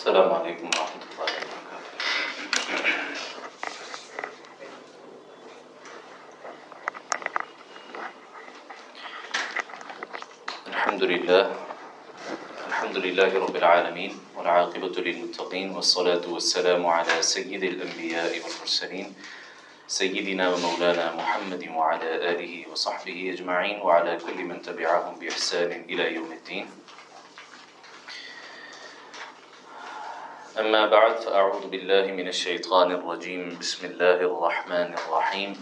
السلام عليكم ورحمة الله وبركاته. الحمد لله. الحمد لله رب العالمين والعاقبة للمتقين والصلاة والسلام على سيد الأنبياء والمرسلين سيدنا ومولانا محمد وعلى آله وصحبه أجمعين وعلى كل من تبعهم بإحسان إلى يوم الدين. أما بعد فأعوذ بالله من الشيطان الرجيم. بسم الله الرحمن الرحيم.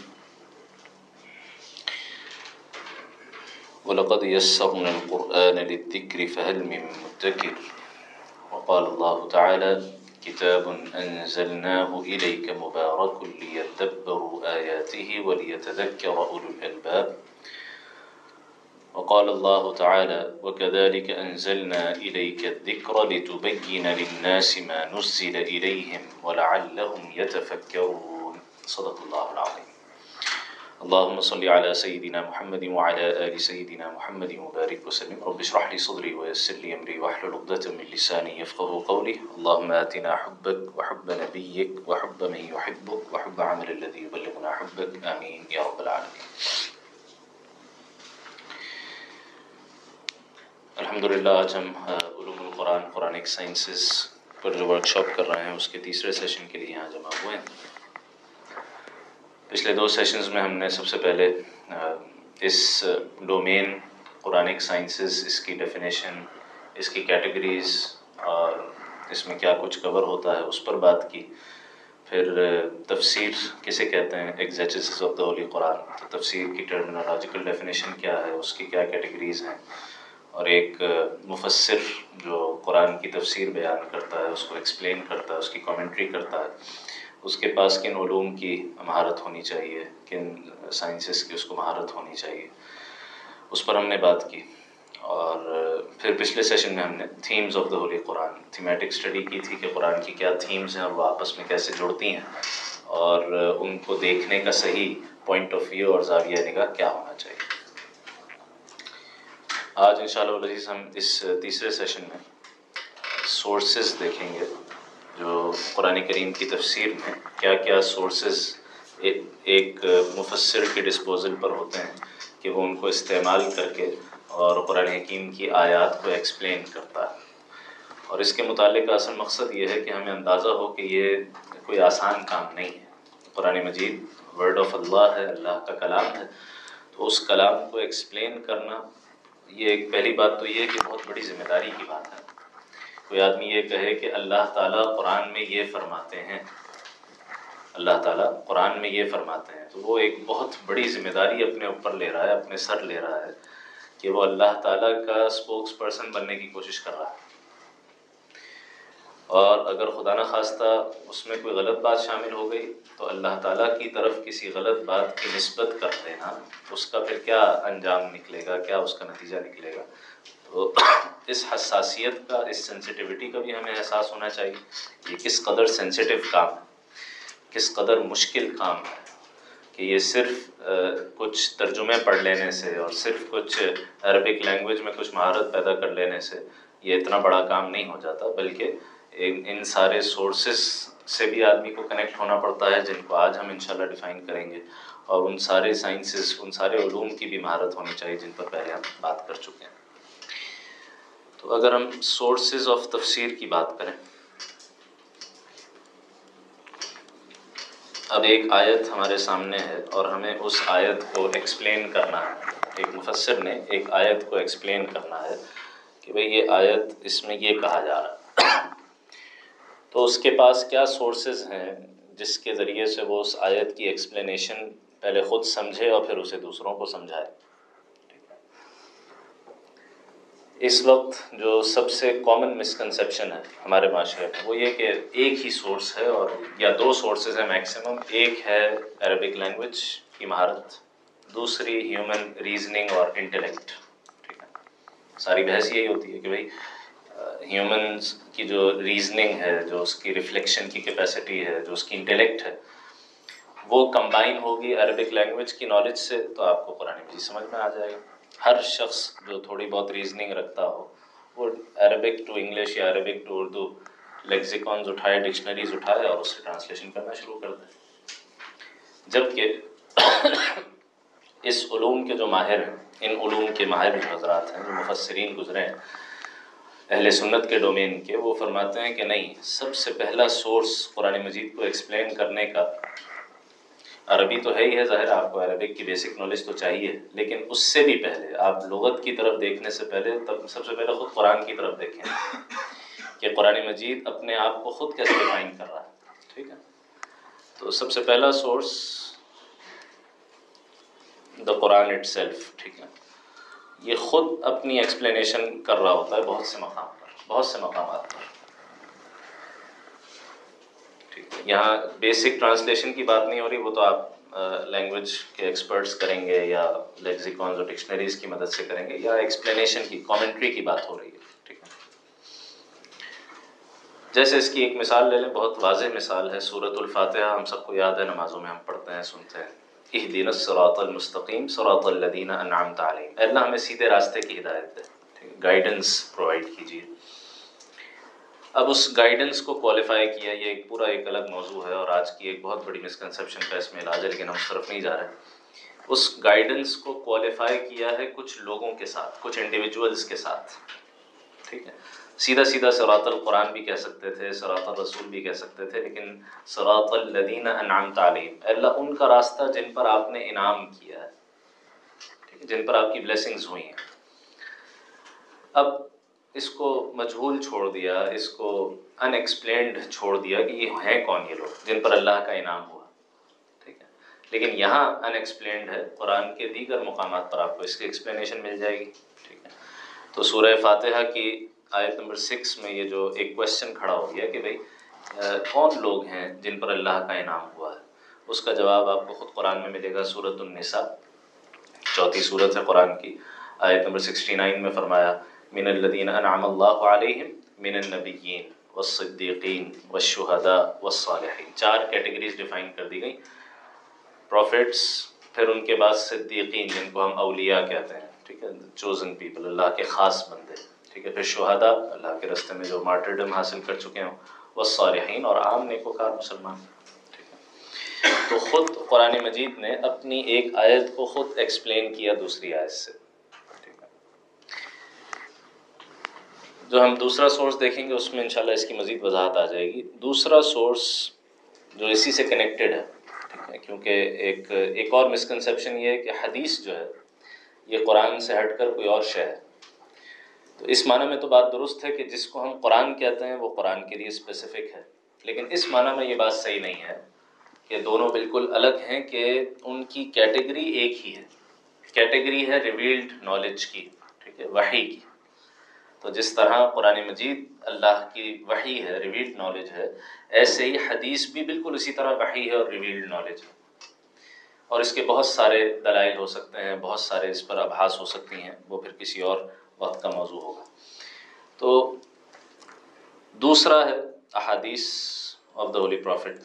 ولقد يسرنا القرآن للذكر فهل من مدكر؟ وقال الله تعالى كتاب أنزلناه إليك مبارك ليدبروا آياته وليتذكر أولو الألباب. وقال الله تعالى وكذلك أنزلنا إليك الذكر لتبين للناس ما نزل إليهم ولعلهم يتفكرون. صدق الله العظيم. اللهم صل على سيدنا محمد وعلى آل سيدنا محمد وبارك وسلم. رب اشرح لي صدري ويسر لي أمري واحلل عقدة من لساني يفقه قولي. اللهم آتنا حبك وحب نبيك وحب من يحبك وحب عمل الذي يبلغنا حبك. آمين. يا رب العالمين. الحمدللہ، آج ہم علوم القرآن، قرآنک سائنسز پر جو ورکشاپ کر رہے ہیں، اس کے تیسرے سیشن کے لیے یہاں جمع ہوئے ہیں۔ پچھلے دو سیشنز میں ہم نے سب سے پہلے اس ڈومین قرآنک سائنسز، اس کی ڈیفینیشن اس کی کیٹیگریز اور اس میں کیا کچھ کور ہوتا ہے، اس پر بات کی۔ پھر تفسیر کسے کہتے ہیں؟ ایگزیچسز آف دا ہولی قرآن تو تفسیر کی ٹرمینالوجیکل ڈیفینیشن کیا ہے، اس کی کیا کیٹیگریز ہیں؟ اور ایک مفسر جو قرآن کی تفسیر بیان کرتا ہے، اس کو ایکسپلین کرتا ہے، اس کی کامنٹری کرتا ہے، اس کے پاس کن علوم کی مہارت ہونی چاہیے، کن سائنسز کی اس کو مہارت ہونی چاہیے۔ اس پر ہم نے بات کی۔ اور پھر پچھلے سیشن میں ہم نے themes of the holy Quran thematic study کی تھی کہ قرآن کی کیا تھیمز ہیں اور وہ آپس میں کیسے جڑتی ہیں۔ اور ان کو دیکھنے کا صحیح پوائنٹ آف ویو اور زاویہ نگاہ کیا ہونا چاہیے۔ آج ان شاء اللہ عزیز ہم اس تیسرے سیشن میں سورسز دیکھیں گے جو قرآن کریم کی تفسیر میں کیا کیا سورسز ایک مفسر کے ڈسپوزل پر ہوتے ہیں کہ وہ ان کو استعمال کر کے اور قرآن حکیم کی آیات کو ایکسپلین کرتا ہے۔ اور اس کے متعلق اصل مقصد یہ ہے کہ ہمیں اندازہ ہو کہ یہ کوئی آسان کام نہیں ہے۔ قرآن مجید ورڈ آف اللہ ہے، اللہ کا کلام ہے۔ تو اس کلام کو ایکسپلین کرنا یہ ایک پہلی بات تو یہ ہے کہ بہت بڑی ذمہ داری کی بات ہے۔ کوئی آدمی یہ کہے کہ اللہ تعالیٰ قرآن میں یہ فرماتے ہیں۔ اللہ تعالیٰ قرآن میں یہ فرماتے ہیں۔ تو وہ ایک بہت بڑی ذمہ داری اپنے اوپر لے رہا ہے، اپنے سر لے رہا ہے کہ وہ اللہ تعالیٰ کا اسپوکس پرسن بننے کی کوشش کر رہا ہے۔ اور اگر خدا نخواستہ اس میں کوئی غلط بات شامل ہو گئی، تو اللہ تعالیٰ کی طرف کسی غلط بات کی نسبت کر دینا اس کا پھر کیا انجام نکلے گا؟ کیا اس کا نتیجہ نکلے گا؟ تو اس حساسیت کا، اس سینسٹیوٹی کا بھی ہمیں احساس ہونا چاہیے یہ کس قدر سینسٹیو کام ہے، کس قدر مشکل کام ہے کہ یہ صرف کچھ ترجمے پڑھ لینے سے اور صرف کچھ عربک لینگویج میں کچھ مہارت پیدا کر لینے سے یہ اتنا بڑا کام نہیں ہو جاتا، بلکہ ان سارے سورسز سے بھی آدمی کو کنیکٹ ہونا پڑتا ہے، جن کو آج ہم انشاءاللہ ڈیفائن کریں گے۔ اور ان سارے سائنسز ان سارے علوم کی بھی مہارت ہونی چاہیے جن پر پہلے ہم بات کر چکے ہیں۔ تو اگر ہم سورسز آف تفسیر کی بات کریں۔ اب ایک آیت ہمارے سامنے ہے اور ہمیں اس آیت کو ایکسپلین کرنا ہے۔ ایک مفسر نے ایک آیت کو ایکسپلین کرنا ہے کہ بھئی یہ آیت اس میں یہ کہا جا رہا ہے۔ تو اس کے پاس کیا سورسز ہیں جس کے ذریعے سے وہ اس آیت کی ایکسپلینیشن پہلے خود سمجھے اور پھر اسے دوسروں کو سمجھائے؟ اس وقت جو سب سے کامن مسکنسیپشن ہے ہمارے معاشرے میں وہ یہ کہ ایک ہی سورس ہے اور یا دو سورسز ہیں میکسیمم ایک ہے عربک لینگویج کی مہارت دوسری ہیومن ریزننگ اور انٹلیکٹ ٹھیک ہے؟ ساری بحث یہی ہوتی ہے کہ بھائی ہیومنس کی جو ریزننگ ہے، جو اس کی ریفلیکشن کی کیپیسٹی ہے، جو اس کی انٹلیکٹ ہے، وہ کمبائن ہوگی عربک لینگویج کی نالج سے، تو آپ کو قرآن مجید سمجھ میں آ جائے گا۔ ہر شخص جو تھوڑی بہت ریزننگ رکھتا ہو، وہ عربک ٹو انگلش یا عربک ٹو اردو لیگزیکونز اٹھائے ڈکشنریز اٹھائے اور اس سے ٹرانسلیشن کرنا شروع کر دیں۔ جبکہ اس علوم کے جو ماہر ہیں، ان علوم کے ماہر جو حضرات ہیں، جو مفسرین گزرے ہیں اہل سنت کے ڈومین کے، وہ فرماتے ہیں کہ نہیں، سب سے پہلا سورس قرآن مجید کو ایکسپلین کرنے کا عربی تو ہے ہی ہے، ظاہر آپ کو عربک کی بیسک نالج تو چاہیے، لیکن اس سے بھی پہلے، آپ لغت کی طرف دیکھنے سے پہلے، تب سب سے پہلے خود قرآن کی طرف دیکھیں کہ قرآن مجید اپنے آپ کو خود کیسے ڈیفائن کر رہا ہے، ٹھیک ہے؟ تو سب سے پہلا source the Quran itself ٹھیک ہے؟ یہ خود اپنی ایکسپلینیشن کر رہا ہوتا ہے بہت سے مقام پر، بہت سے مقامات پر۔ ٹھیک۔ ہے یہاں بیسک ٹرانسلیشن کی بات نہیں ہو رہی، وہ تو آپ لینگویج کے ایکسپرٹس کریں گے یا لیگزیکونز اور ڈکشنریز کی مدد سے کریں گے یا ایکسپلینیشن کی کامنٹری کی بات ہو رہی ہے۔ ٹھیک ہے۔ جیسے اس کی ایک مثال لے لیں، بہت واضح مثال ہے۔ صورت الفاتحہ ہم سب کو یاد ہے، نمازوں میں ہم پڑھتے ہیں، سنتے ہیں۔ اہدین الصراط المستقیم صراط الذین انعمت علیہم اے اللہ ہمیں سیدھے راستے کی ہدایت دے۔ گائیڈنس پرووائڈ کیجیے۔ اب اس گائیڈنس کو کوالیفائی کیا، یہ ایک پورا ایک الگ موضوع ہے اور آج کی ایک بہت بڑی مسکنسیپشن کا اس میں علاج ہے، لیکن ہم اس طرف نہیں جا رہے۔ اس گائیڈنس کو کوالیفائی کیا ہے کچھ لوگوں کے ساتھ، کچھ انڈیویجولس کے ساتھ۔ ٹھیک ہے؟ سیدھا سیدھا سراط القرآن بھی کہہ سکتے تھے سراط الرسول بھی کہہ سکتے تھے، لیکن سراط الدین انعام تعلیم اللہ، ان کا راستہ جن پر آپ نے انعام کیا ہے ہے، جن پر آپ کی بلیسنگز ہوئی ہیں۔ اب اس کو مجھول چھوڑ دیا، اس کو ان ایکسپلینڈ چھوڑ دیا کہ یہ ہیں کون یہ لوگ جن پر اللہ کا انعام ہوا، ٹھیک ہے۔ لیکن یہاں ان ایکسپلینڈ ہے، قرآن کے دیگر مقامات پر آپ کو اس کی ایکسپلینیشن مل جائے گی، ٹھیک ہے۔ تو سورہ فاتحہ کی آیت نمبر سکس میں یہ جو ایک کوشچن کھڑا ہو گیا کہ بھائی کون لوگ ہیں جن پر اللہ کا انعام ہوا ہے؟ اس کا جواب آپ کو خود قرآن میں ملے گا صورت النساء، چوتھی صورت ہے قرآن کی۔ آیت نمبر سکسٹی نائن میں فرمایا، من الدین انعام اللہ علیہم من النبیین والصدیقین والشہداء والصالحین چار کیٹیگریز ڈیفائن کر دی گئی پروفٹس پھر ان کے بعد صدیقین، جن کو ہم اولیاء کہتے ہیں، ٹھیک ہے؟ چوزن پیپل اللہ کے خاص بندے۔ ٹھیک ہے، پھر شہداء، اللہ کے رستے میں جو مارٹرڈم حاصل کر چکے ہوں، وہ صالحین اور عام نیکوکار مسلمان ٹھیک ہے۔ تو خود قرآن مجید نے اپنی ایک آیت کو خود ایکسپلین کیا دوسری آیت سے جو ہم دوسرا سورس دیکھیں گے، اس میں انشاءاللہ اس کی مزید وضاحت آ جائے گی۔ دوسرا سورس جو اسی سے کنیکٹڈ ہے، ٹھیک ہے، کیونکہ ایک ایک اور مسکنسیپشن یہ ہے کہ حدیث جو ہے، یہ قرآن سے ہٹ کر کوئی اور شے ہے۔ تو اس معنی میں تو بات درست ہے کہ جس کو ہم قرآن کہتے ہیں وہ قرآن کے لیے اسپیسیفک ہے۔ لیکن اس معنی میں یہ بات صحیح نہیں ہے کہ دونوں بالکل الگ ہیں کہ ان کی کیٹیگری ایک ہی ہے۔ کیٹیگری ہے ریویلڈ نالج کی، ٹھیک ہے، وحی کی۔ تو جس طرح قرآن مجید اللہ کی وحی ہے ریویلڈ نالج ہے، ایسے ہی حدیث بھی بالکل اسی طرح وحی ہے اور ریویلڈ نالج ہے۔ اور اس کے بہت سارے دلائل ہو سکتے ہیں، بہت سارے اس پر ابحاس ہو سکتی ہیں، وہ پھر کسی اور وقت کا موضوع ہوگا۔ تو دوسرا ہے احادیث آف دا ہولی پروفٹ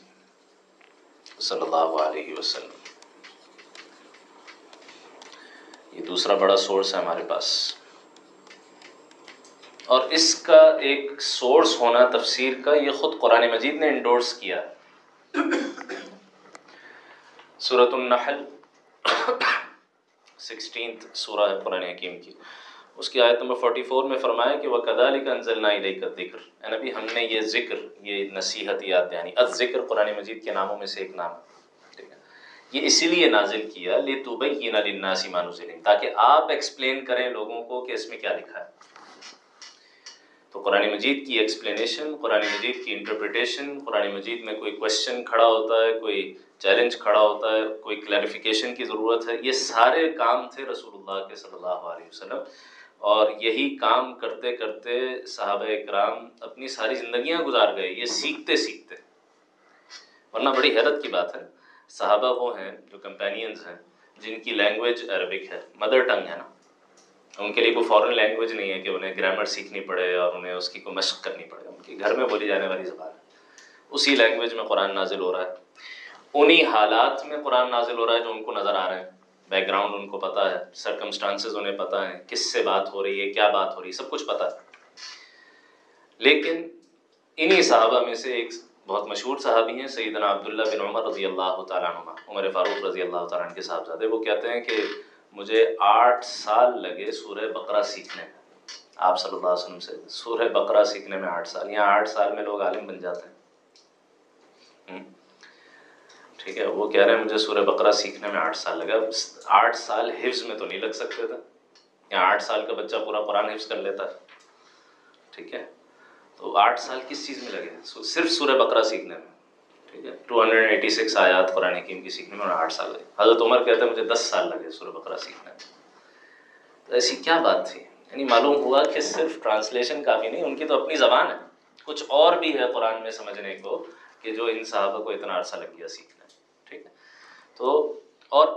صلی اللہ علیہ وسلم۔ یہ دوسرا بڑا سورس ہے ہمارے پاس۔ اور اس کا ایک سورس ہونا تفسیر کا یہ خود قرآن مجید نے انڈورس کیا۔ صورت النحل سکسٹینتھ سورہ ہے قرآن حکیم کی۔ اس کی آیت نمبر 44 میں فرمایا کہ وہ کدالی کا انزل نا کا ذکر اے نبی، ہم نے یہ ذکر، یہ نصیحت یاد یعنی از ذکر قرآن مجید کے ناموں میں سے ایک نام ٹھیک ہے۔ یہ اسی لیے نازل کیا لے تو بھائی مانوزلم تاکہ آپ ایکسپلین کریں لوگوں کو کہ اس میں کیا لکھا ہے۔ تو قرآن مجید کی ایکسپلینیشن قرآن مجید کی انٹرپریٹیشن قرآن مجید میں کوئی کوشچن کھڑا ہوتا ہے، کوئی چیلنج کھڑا ہوتا ہے، کوئی کلیریفیکیشن کی ضرورت ہے، یہ سارے کام تھے رسول اللہ کے صلی اللہ علیہ وسلم۔ اور یہی کام کرتے کرتے صحابہ اکرام اپنی ساری زندگیاں گزار گئے، یہ سیکھتے سیکھتے۔ ورنہ بڑی حیرت کی بات ہے، صحابہ وہ ہیں جو کمپینینز ہیں، جن کی لینگویج عربک ہے، مدر ٹنگ ہے نا۔ ان کے لیے کوئی فورن لینگویج نہیں ہے کہ انہیں گرامر سیکھنی پڑے اور انہیں اس کی کوئی مشق کرنی پڑے۔ ان کی گھر میں بولی جانے والی زبان ہے۔ اسی لینگویج میں قرآن نازل ہو رہا ہے۔ انہی حالات میں قرآن نازل ہو رہا ہے جو ان کو نظر آ رہے ہیں۔ بیک گراؤنڈ ان کو پتہ ہے سرکمسٹانسز انہیں پتہ ہیں، کس سے بات ہو رہی ہے، کیا بات ہو رہی ہے، سب کچھ پتہ ہے۔ لیکن انہی صحابہ میں سے ایک بہت مشہور صحابی ہیں، سیدنا عبداللہ بن عمر رضی اللہ تعالیٰ عنہ عمر فاروق رضی اللہ تعالیٰ عنہ کے صاحبزادے۔ وہ کہتے ہیں کہ مجھے آٹھ سال لگے سورہ بقرہ سیکھنے میں۔ آپ صلی اللہ علیہ وسلم سے سورہ بقرہ سیکھنے میں آٹھ سال، یہاں آٹھ سال میں لوگ عالم بن جاتے ہیں۔ ٹھیک ہے، وہ کہہ رہے ہیں مجھے سورہ بقرہ سیکھنے میں آٹھ سال لگا۔ آٹھ سال حفظ میں تو نہیں لگ سکتے تھے۔ یہاں آٹھ سال کا بچہ پورا قرآن حفظ کر لیتا ہے۔ ٹھیک ہے، تو آٹھ سال کس چیز میں لگے؟ صرف سورہ بقرہ سیکھنے میں۔ ٹھیک ہے ٹو ہنڈریڈ ایٹی سکس آیات قرآن حکیم کی سیکھنے میں آٹھ سال لگے۔ حضرت عمر کہتے ہیں مجھے دس سال لگے سورہ بقرہ سیکھنے میں۔ تو ایسی کیا بات تھی؟ یعنی معلوم ہوا کہ صرف ٹرانسلیشن کافی نہیں، ان کی تو اپنی زبان ہے۔ کچھ اور بھی ہے قرآن میں سمجھنے کو کہ جو ان صحابہ کو اتنا عرصہ لگ گیا سیکھنا ٹھیک ہے تو اور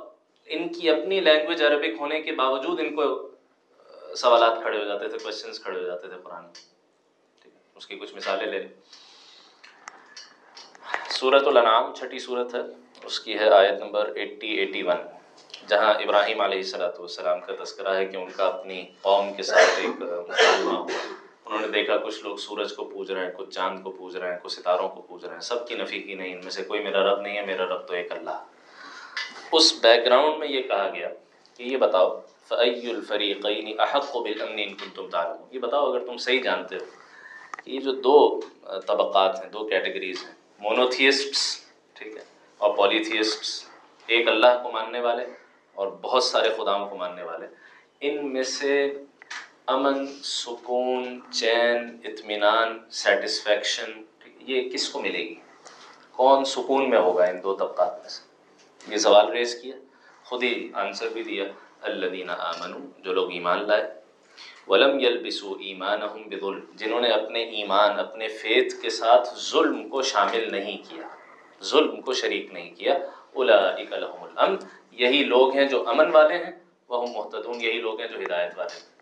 ان کی اپنی لینگویج عربک ہونے کے باوجود ان کو سوالات کھڑے ہو جاتے تھے کوشچنس کھڑے ہو جاتے تھے قرآن میں اس کی کچھ مثالیں لے لیں۔ صورت الانعام، چھٹی صورت ہے۔ اس کی ہے آیت نمبر ایٹی ایٹی ون، جہاں ابراہیم علیہ السلاۃ والسلام کا تذکرہ ہے کہ ان کا اپنی قوم کے ساتھ ایک مکالمہ ہوا۔ انہوں نے دیکھا، کچھ لوگ سورج کو پوج رہے ہیں، کچھ چاند کو پوج رہے ہیں، کچھ ستاروں کو پوج رہے ہیں۔ سب کی نفی کی نہیں، ان میں سے کوئی میرا رب نہیں ہے، میرا رب تو ایک اللہ اس بیک گراؤنڈ میں یہ کہا گیا کہ یہ بتاؤ فعی الفریقین احق و بالامن ان کن تم یہ بتاؤ اگر تم صحیح جانتے ہو کہ یہ جو دو طبقات ہیں، دو کیٹیگریز ہیں مونوتھیسٹس ٹھیک ہے، اور پولیتھیسٹس ایک اللہ کو ماننے والے اور بہت سارے خداؤں کو ماننے والے، ان میں سے امن، سکون، چین، اطمینان سیٹسفیکشن یہ کس کو ملے گی؟ کون سکون میں ہوگا ان دو طبقات میں سے؟ یہ سوال ریز کیا۔ خود ہی آنسر بھی دیا الدین آمن جو لوگ ایمان لائے۔ ولم یلبسو ایمان بظلم، جنہوں نے اپنے ایمان، اپنے فیت کے ساتھ ظلم کو شامل نہیں کیا، ظلم کو شریک نہیں کیا۔ اولئک لهم الامن، یہی لوگ ہیں جو امن والے ہیں وہ محتدون یہی لوگ ہیں جو ہدایت والے ہیں۔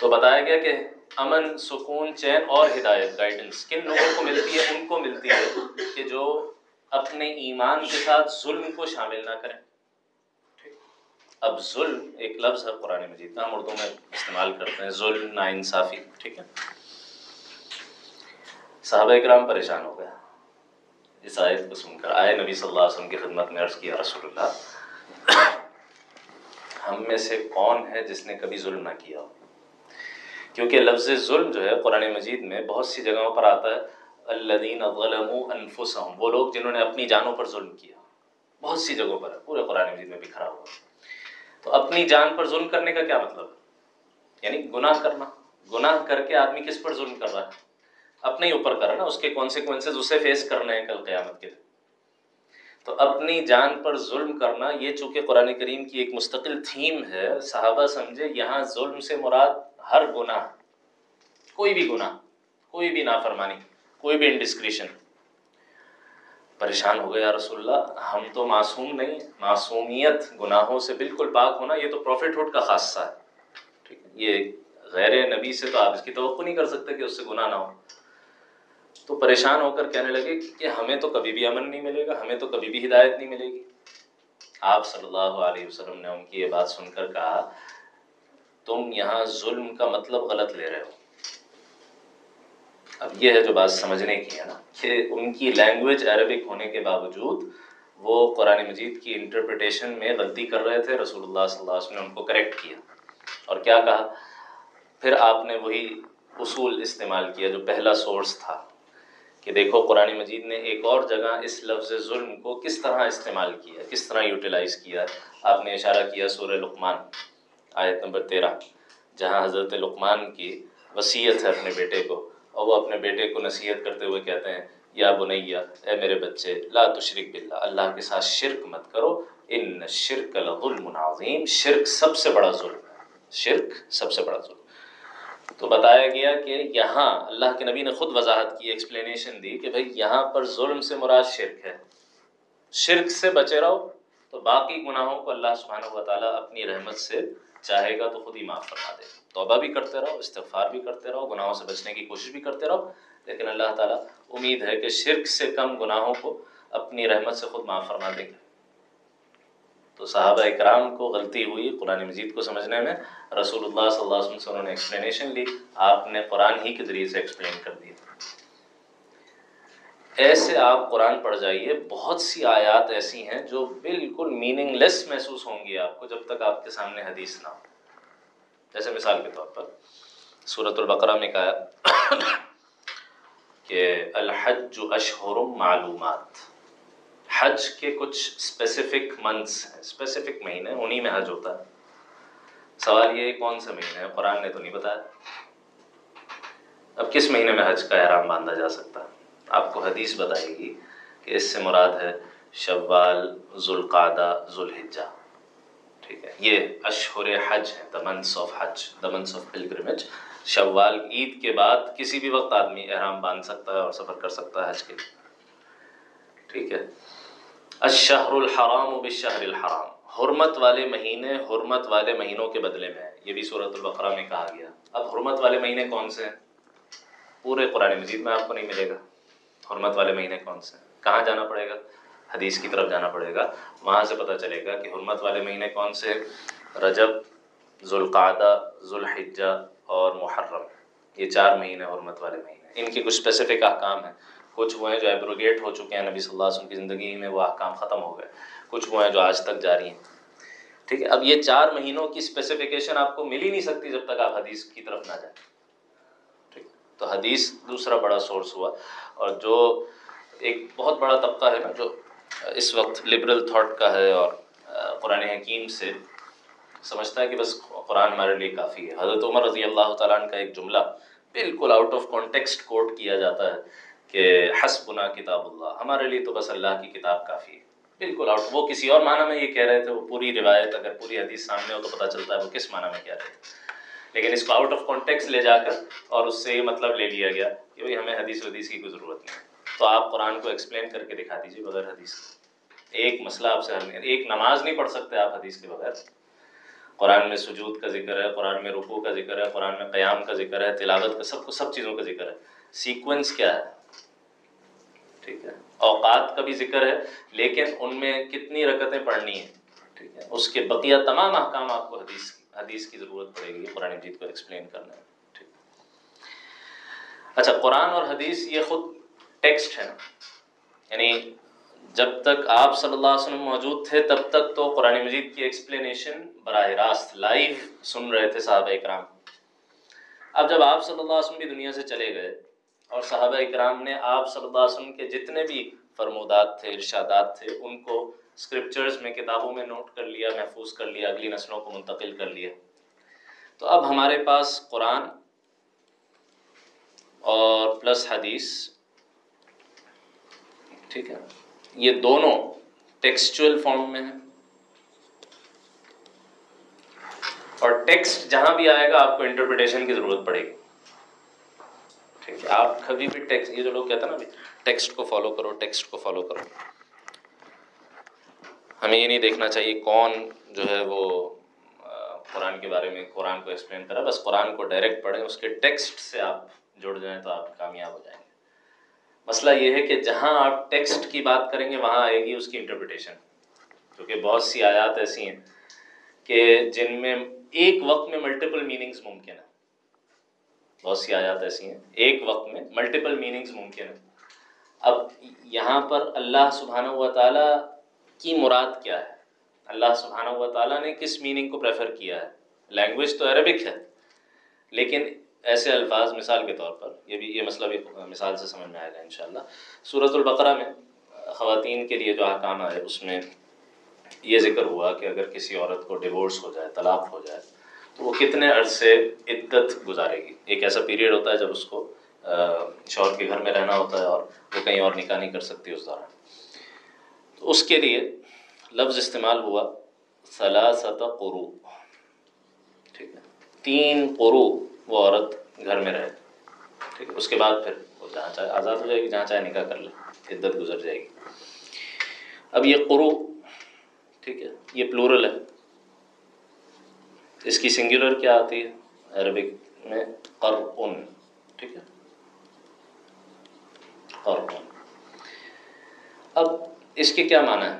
تو بتایا گیا کہ امن، سکون، چین اور ہدایت گائیڈنس کن لوگوں کو ملتی ہے؟ ان کو ملتی ہے کہ جو اپنے ایمان کے ساتھ ظلم کو شامل نہ کریں۔ اب ظلم ایک لفظ ہے قرآن مجید کا، ہم اردو میں استعمال کرتے ہیں، ظلم نا انصافی ٹھیک ہے۔ صحابہ اکرام پریشان ہو گیا اس آیت کو سن کر آئے نبی صلی اللہ علیہ وسلم کی خدمت میں عرض کیا، رسول اللہ، ہم میں سے کون ہے جس نے کبھی ظلم نہ کیا ہو؟ کیونکہ لفظ ظلم جو ہے قرآن مجید میں بہت سی جگہوں پر آتا ہے۔ الدین انفسہم۔ وہ لوگ جنہوں نے اپنی جانوں پر ظلم کیا۔ بہت سی جگہوں پر ہے پورے قرآن مجید میں بکھرا ہوا۔ تو اپنی جان پر ظلم کرنے کا کیا مطلب ہے؟ یعنی گناہ کرنا۔ گناہ کر کے آدمی کس پر ظلم کر رہا ہے؟ اپنے ہی اوپر کر رہا ہے نا اس کے کانسیکوینسز اسے فیس کرنے ہیں کل قیامت کے تو اپنی جان پر ظلم کرنا، یہ چونکہ قرآن کریم کی ایک مستقل تھیم ہے، صحابہ سمجھے، یہاں ظلم سے مراد ہر گناہ، کوئی بھی گناہ، کوئی بھی نافرمانی۔ کوئی بھی انڈسکریشن پریشان ہو گیا رسول اللہ، ہم تو معصوم نہیں، معصومیت گناہوں سے بالکل پاک ہونا یہ تو پروفٹ ہوڈ کا خاصہ ہے۔ ٹھیک ہے، یہ غیر نبی سے تو آپ اس کی توقع نہیں کر سکتے کہ اس سے گناہ نہ ہو۔ تو پریشان ہو کر کہنے لگے کہ ہمیں تو کبھی بھی امن نہیں ملے گا، ہمیں تو کبھی بھی ہدایت نہیں ملے گی۔ آپ صلی اللہ علیہ وسلم نے ان کی یہ بات سن کر کہا، تم یہاں ظلم کا مطلب غلط لے رہے ہو۔ اب یہ ہے جو بات سمجھنے کی ہے نا، کہ ان کی لینگویج عربک ہونے کے باوجود وہ قرآن مجید کی انٹرپریٹیشن میں غلطی کر رہے تھے رسول اللہ صلی اللہ علیہ وسلم نے ان کو کریکٹ کیا۔ اور کیا کہا؟ پھر آپ نے وہی اصول استعمال کیا جو پہلا سورس تھا، کہ دیکھو قرآن مجید نے ایک اور جگہ اس لفظ ظلم کو کس طرح استعمال کیا، کس طرح یوٹیلائز کیا۔ آپ نے اشارہ کیا سورہ لقمان، آیت نمبر تیرہ، جہاں حضرت لقمان کی وصیت ہے اپنے بیٹے کو۔ اور وہ اپنے بیٹے کو نصیحت کرتے ہوئے کہتے ہیں، یا بنیا اے میرے بچے، لا تشرک باللہ، اللہ کے ساتھ شرک مت کرو، ان شرک لظلم عظیم، شرک سب سے بڑا ظلم ہے، شرک سب سے بڑا ظلم تو بتایا گیا کہ یہاں اللہ کے نبی نے خود وضاحت کی ایکسپلینیشن دی کہ بھائی یہاں پر ظلم سے مراد شرک ہے۔ شرک سے بچے رہو تو باقی گناہوں کو اللہ سبحانہ و تعالیٰ اپنی رحمت سے چاہے گا تو خود ہی معاف فرما دے۔ توبہ بھی کرتے رہو، استغفار بھی کرتے رہو، گناہوں سے بچنے کی کوشش بھی کرتے رہو، لیکن اللہ تعالیٰ امید ہے کہ شرک سے کم گناہوں کو اپنی رحمت سے خود معاف فرما دیں گے تو صحابہ اکرام کو غلطی ہوئی قرآن مجید کو سمجھنے میں۔ رسول اللہ صلی اللہ علیہ وسلم سے انہوں نے ایکسپلینیشن لی۔ آپ نے قرآن ہی کے ذریعے سے ایکسپلین کر دیا۔ ایسے آپ قرآن پڑھ جائیے، بہت سی آیات ایسی ہیں جو بالکل میننگ لیس محسوس ہوں گی آپ کو جب تک آپ کے سامنے حدیث نہ ہو۔ جیسے مثال کے طور پر صورت البقرہ میں کہا کہ الحج اشہر معلومات۔ حج کے کچھ اسپیسیفک منتھس ہیں اسپیسیفک مہینے انہی میں حج ہوتا ہے۔ سوال یہ کون سے مہینے ہیں قرآن نے تو نہیں بتایا۔ اب کس مہینے میں حج کا احرام باندھا جا سکتا ہے؟ آپ کو حدیث بتائے گی کہ اس سے مراد ہے شوال ذوالقادہ ذوالحجہ۔ ٹھیک ہے، یہ اشہر حج ہے the months of hajj the months of pilgrimage شوال، عید کے بعد کسی بھی وقت آدمی احرام باندھ سکتا ہے اور سفر کر سکتا ہے حج کے لیے۔ ٹھیک ہے، الشہر الحرام و بشہر الحرام۔ حرمت والے مہینے حرمت والے مہینوں کے بدلے میں یہ بھی صورت البقرہ میں کہا گیا۔ اب حرمت والے مہینے کون سے ہیں؟ پورے قرآن مجید میں آپ کو نہیں ملے گا۔ حرمت والے مہینے کون سے ہیں؟ کہاں جانا پڑے گا؟ حدیث کی طرف جانا پڑے گا۔ وہاں سے پتہ چلے گا کہ حرمت والے مہینے کون سے رجب، ذوالقعدہ، ذوالحجہ اور محرم۔ یہ چار مہینے حرمت والے مہینے ان کے کچھ اسپیسیفک احکام ہیں۔ کچھ وہ ہیں جو ایبروگیٹ ہو چکے ہیں۔ نبی صلی اللہ علیہ وسلم کی زندگی میں وہ احکام ختم ہو گئے۔ کچھ وہ ہیں جو آج تک جاری ہیں۔ ٹھیک ہے، اب یہ چار مہینوں کی اسپیسیفکیشن آپ کو مل ہی نہیں سکتی جب تک آپ حدیث کی طرف نہ جائیں۔ تو حدیث دوسرا بڑا سورس ہوا اور جو ایک بہت بڑا طبقہ ہے نا جو اس وقت لبرل تھاٹ کا ہے اور قرآن حکیم سے سمجھتا ہے کہ بس قرآن ہمارے لیے کافی ہے۔ حضرت عمر رضی اللہ تعالیٰ عنہ کا ایک جملہ بالکل آؤٹ آف کانٹیکسٹ کوٹ کیا جاتا ہے کہ حسبنا کتاب اللہ، ہمارے لیے تو بس اللہ کی کتاب کافی ہے۔ بالکل آؤٹ وہ کسی اور معنی میں یہ کہہ رہے تھے، وہ پوری روایت اگر پوری حدیث سامنے ہو تو پتہ چلتا ہے وہ کس معنی میں کہہ رہے تھے۔ لیکن اس کو آؤٹ آف کانٹیکس لے جا کر اور اس سے یہ مطلب لے لیا گیا کہ بھائی ہمیں حدیث ودیث کی کوئی ضرورت نہیں تو آپ قرآن کو ایکسپلین کر کے دکھا دیجیے بغیر حدیث ایک مسئلہ آپ سے حل نہیں ایک نماز نہیں پڑھ سکتے آپ حدیث کے بغیر۔ قرآن میں سجود کا ذکر ہے، قرآن میں رکوع کا ذکر ہے، قرآن میں قیام کا ذکر ہے، تلاوت کا سب کو سب چیزوں کا ذکر ہے۔ سیکوینس کیا ہے؟ ٹھیک ہے۔ اوقات کا بھی ذکر ہے، لیکن ان میں کتنی رکتیں پڑھنی ہیں؟ ٹھیک ہے۔ اس کے بقیہ تمام احکام آپ کو حدیث حدیث کی ضرورت پڑے گی، قرآن مجید کو ایکسپلین کرنا ہے۔ ٹھیک۔ اچھا قرآن اور حدیث یہ خود ٹیکسٹ ہے نا۔ یعنی جب تک آپ صلی اللہ علیہ وسلم موجود تھے، تب تک تو قرآن مجید کی ایکسپلینیشن براہ راست لائیو سن رہے تھے صحابہ اکرام۔ اب جب آپ صلی اللہ علیہ وسلم بھی دنیا سے چلے گئے اور صحابہ اکرام نے آپ صلی اللہ علیہ وسلم کے جتنے بھی فرمودات تھے، ارشادات تھے، ان کو اسکرپچرز میں کتابوں میں نوٹ کر لیا، محفوظ کر لیا، اگلی نسلوں کو منتقل کر لیا۔ تو اب ہمارے پاس قرآن اور پلس حدیث، ٹھیک ہے؟ یہ دونوں ٹیکسچل فارم میں ہیں۔ اور ٹیکسٹ جہاں بھی آئے گا، آپ کو انٹرپریٹیشن کی ضرورت پڑے گی۔ ٹھیک ہے، آپ کبھی بھی ٹیکسٹ یہ جو لوگ کہتے ہیں نا ٹیکسٹ کو فالو کرو ٹیکسٹ کو فالو کرو۔ ہمیں یہ نہیں دیکھنا چاہیے کون جو ہے وہ قرآن کے بارے میں، قرآن کو ایکسپلین کرا بس قرآن کو ڈائریکٹ پڑھیں، اس کے ٹیکسٹ سے آپ جڑ جائیں تو آپ کامیاب ہو جائیں گے۔ مسئلہ یہ ہے کہ جہاں آپ ٹیکسٹ کی بات کریں گے، وہاں آئے گی اس کی انٹرپریٹیشن کیونکہ بہت سی آیات ایسی ہیں کہ جن میں ایک وقت میں ملٹیپل میننگز ممکن ہیں۔ بہت سی آیات ایسی ہیں، ایک وقت میں ملٹیپل میننگز ممکن ہیں۔ اب یہاں پر اللہ سبحانہ و تعالیٰ کی مراد کیا ہے؟ اللہ سبحانہ و تعالیٰ نے کس میننگ کو پریفر کیا ہے؟ لینگویج تو عربک ہے، لیکن ایسے الفاظ مثال کے طور پر، یہ بھی، یہ مسئلہ بھی مثال سے سمجھ میں آئے گا انشاءاللہ۔ صورت البقرہ میں خواتین کے لیے جو احکام آئے، اس میں یہ ذکر ہوا کہ اگر کسی عورت کو ڈیورس ہو جائے، طلاق ہو جائے، تو وہ کتنے عرصے عدت گزارے گی؟ ایک ایسا پیریڈ ہوتا ہے جب اس کو شوہر کے گھر میں رہنا ہوتا ہے اور وہ کہیں اور نکاح نہیں کر سکتی اس دوران۔ تو اس کے لیے لفظ استعمال ہوا ثلاثت قرو ٹھیک ہے. تین قرو وہ عورت گھر میں رہے. ٹھیک ہے. اس کے بعد پھر وہ جہاں چاہے آزاد ہو جائے گی، جہاں چاہے نکاح کر لے. عدت گزر جائے گی. اب یہ قرو ٹھیک ہے، یہ پلورل ہے. اس کی سنگولر کیا آتی ہے؟ عربک میں قرعن ٹھیک ہے. قرعن اب اس کے کیا معنی ہے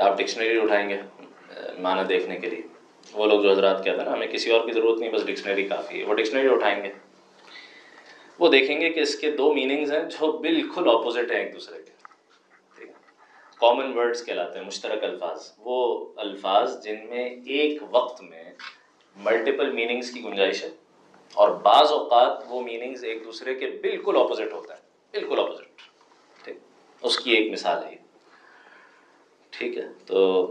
آپ ڈکشنری اٹھائیں گے معنی دیکھنے کے لیے۔ وہ لوگ جو حضرات کہتے ہیں نا، ہمیں کسی اور کی ضرورت نہیں، بس ڈکشنری کافی ہے، وہ ڈکشنری اٹھائیں گے۔ وہ دیکھیں گے کہ اس کے دو میننگز ہیں جو بالکل اپوزٹ ہیں ایک دوسرے کے۔ ٹھیک ہے کامن ورڈس کہلاتے ہیں، مشترک الفاظ۔ وہ الفاظ جن میں ایک وقت میں ملٹیپل میننگز کی گنجائش ہے، اور بعض اوقات وہ میننگز ایک دوسرے کے بالکل اپوزٹ ہوتا ہے بالکل اپوزٹ اس کی ایک مثال ہے۔ ٹھیک ہے، تو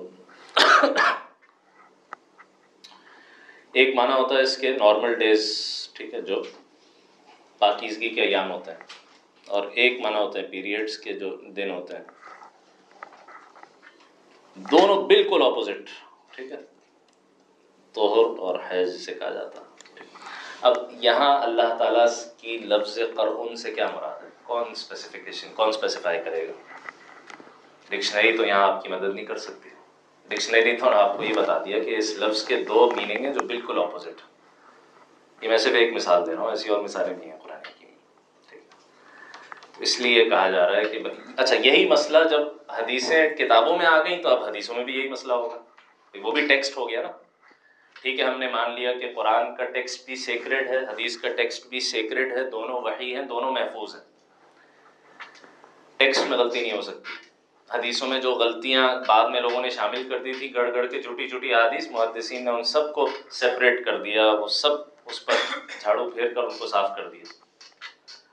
ایک معنی ہوتا ہے اس کے نارمل ڈیز ٹھیک ہے، جو پاکیزگی کے ایام ہوتے ہیں۔ اور ایک معنی ہوتا ہے پیریڈس کے جو دن ہوتے ہیں۔ دونوں بالکل اپوزٹ ٹھیک ہے۔ توہر اور حیض سے کہا جاتا اب یہاں اللہ تعالیٰ کی لفظ قرآن سے کیا مراد؟ کون اسپیسیفکیشن کون اسپیسیفائی کرے گا؟ ڈکشنری تو یہاں آپ کی مدد نہیں کر سکتی ڈکشنری تو آپ کو یہ بتا دیا کہ اس لفظ کے دو میننگ ہیں جو بالکل اپوزٹ یہ میں صرف ایک مثال دے رہا ہوں، ایسی اور مثالیں نہیں ہیں قرآن کی۔ اس لیے کہا جا رہا ہے کہ اچھا یہی مسئلہ جب حدیثیں کتابوں میں آ گئیں تو اب حدیثوں میں بھی یہی مسئلہ ہوگا۔ وہ بھی ٹیکسٹ ہو گیا نا۔ ٹھیک ہے، ہم نے مان لیا کہ قرآن کا ٹیکسٹ بھی سیکرڈ ہے، حدیث کا ٹیکسٹ بھی سیکرڈ ہے، دونوں وہی ہیں، دونوں محفوظ ہیں۔ ٹیکسٹ میں غلطی نہیں ہو سکتی۔ حدیثوں میں جو غلطیاں بعد میں لوگوں نے شامل کر دی تھی، گڑ گڑ کے جھوٹی جھوٹی حدیث محدثین نے ان سب کو سپریٹ کر دیا، وہ سب اس پر جھاڑو پھیر کر ان کو صاف کر دیا۔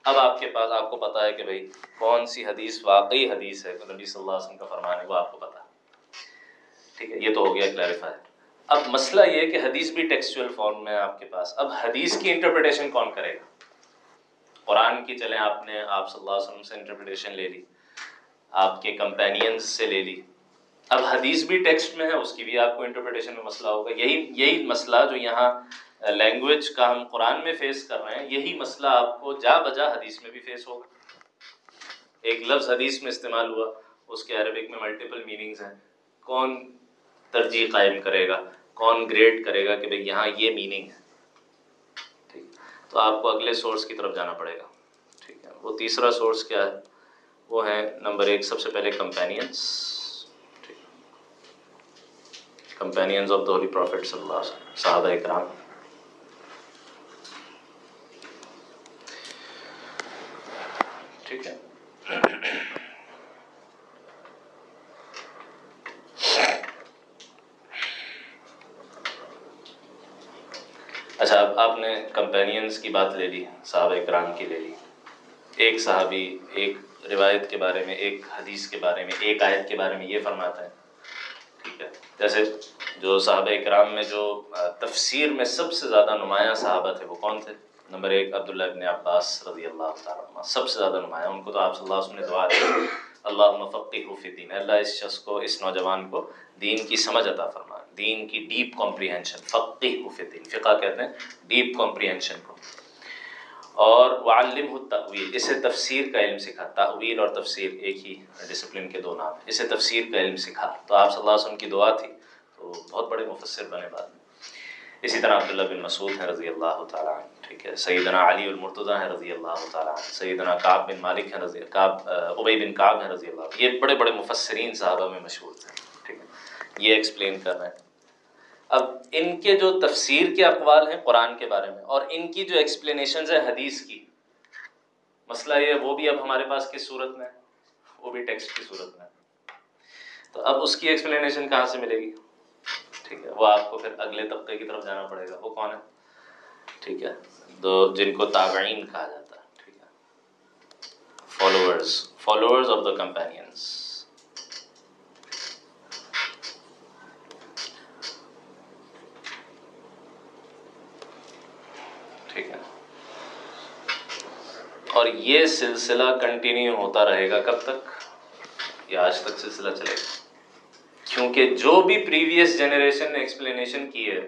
اب آپ کے پاس، آپ کو پتا ہے کہ بھائی، کون سی حدیث واقعی حدیث ہے؟ نبی صلی اللہ علیہ وسلم کا فرمان ہے، وہ آپ کو پتا ٹھیک ہے، یہ تو ہو گیا کلیریفائی اب مسئلہ یہ کہ حدیث بھی ٹیکسچوئل فارم میں آپ کے پاس۔ اب حدیث کی انٹرپریٹیشن کون کرے گا؟ قرآن کی چلیں آپ نے، آپ صلی اللہ علیہ وسلم سے انٹرپریٹیشن لے لی، آپ کے کمپینینز سے لے لی۔ اب حدیث بھی ٹیکسٹ میں ہے، اس کی بھی آپ کو انٹرپریٹیشن میں مسئلہ ہوگا۔ یہی یہی مسئلہ جو یہاں لینگویج کا ہم قرآن میں فیس کر رہے ہیں، یہی مسئلہ آپ کو جا بجا حدیث میں بھی فیس ہوگا۔ ایک لفظ حدیث میں استعمال ہوا، اس کے عربک میں ملٹیپل میننگز ہیں۔ کون ترجیح قائم کرے گا؟ کون گریڈ کرے گا کہ بھائی یہاں یہ میننگ ہے؟ تو آپ کو اگلے سورس کی طرف جانا پڑے گا۔ ٹھیک ہے، وہ تیسرا سورس کیا ہے؟ وہ ہے نمبر ایک، سب سے پہلے companions companions of the holy prophet صلی اللہ علیہ وسلم، صحابہ اکرام۔ ٹھیک ہے اچھا اب آپ نے کمپینینس کی بات لے لی، صحابہ اکرام کی لے لی۔ ایک صحابی ایک روایت کے بارے میں، ایک حدیث کے بارے میں، ایک آیت کے بارے میں یہ فرماتا ہے۔ ٹھیک ہے۔ جیسے جو صحابہ اکرام میں جو تفسیر میں سب سے زیادہ نمایاں صحابہ تھے وہ کون تھے؟ نمبر ایک عبداللہ ابن عباس رضی اللہ تعالیٰ سب سے زیادہ نمایاں۔ ان کو تو آپ صلی اللہ علیہ وسلم نے دعا دی۔ اللہ مفقی فی دین اللہ اس شخص کو، اس نوجوان کو دین کی سمجھ عطا فرما دین کی ڈیپ کمپریہنشن فقی فی دین فقہ کہتے ہیں ڈیپ کمپریہنشن کو۔ اور وعلم التأویل اسے تفسیر کا علم سکھا۔ تعویل اور تفسیر ایک ہی ڈسپلن کے دو نام اسے تفسیر کا علم سکھا۔ تو آپ صلی اللہ علیہ وسلم کی دعا تھی، تو بہت بڑے مفسر بنے بعد میں۔ اسی طرح عبداللہ بن مسعود ہیں رضی اللہ تعالیٰ عنہ۔ ٹھیک ہے، سیدنا علی المرتضیٰ ہیں رضی اللہ تعالیٰ سیدنا کعب بن مالک ہیں رضی کعب عبی بن کعب ہیں رضی اللہ یہ بڑے بڑے مفسرین صحابہ میں مشہور تھے، ٹھیک ہے، یہ ایکسپلین کر رہے ہیں۔ اب ان کے جو تفسیر کے اقوال ہیں قرآن کے بارے میں، اور ان کی جو ایکسپلینیشنز ہیں حدیث کی، مسئلہ یہ وہ بھی اب ہمارے پاس کس صورت میں وہ بھی ٹیکسٹ کی صورت میں تو اب اس کی ایکسپلینیشن کہاں سے ملے گی؟ ٹھیک ہے، وہ آپ کو پھر اگلے طبقے کی طرف جانا پڑے گا، وہ کون ہے؟ ٹھیک ہے؟ تو جن کو تابعین کہا جاتا ہے، ٹھیک ہے؟ Followers followers of the companions ٹھیک ہے؟ اور یہ سلسلہ کنٹینیو ہوتا رہے گا کب تک؟ یہ آج تک سلسلہ چلے گا۔ کیونکہ جو بھی پریویس جنریشن نے ایکسپلینیشن کی ہے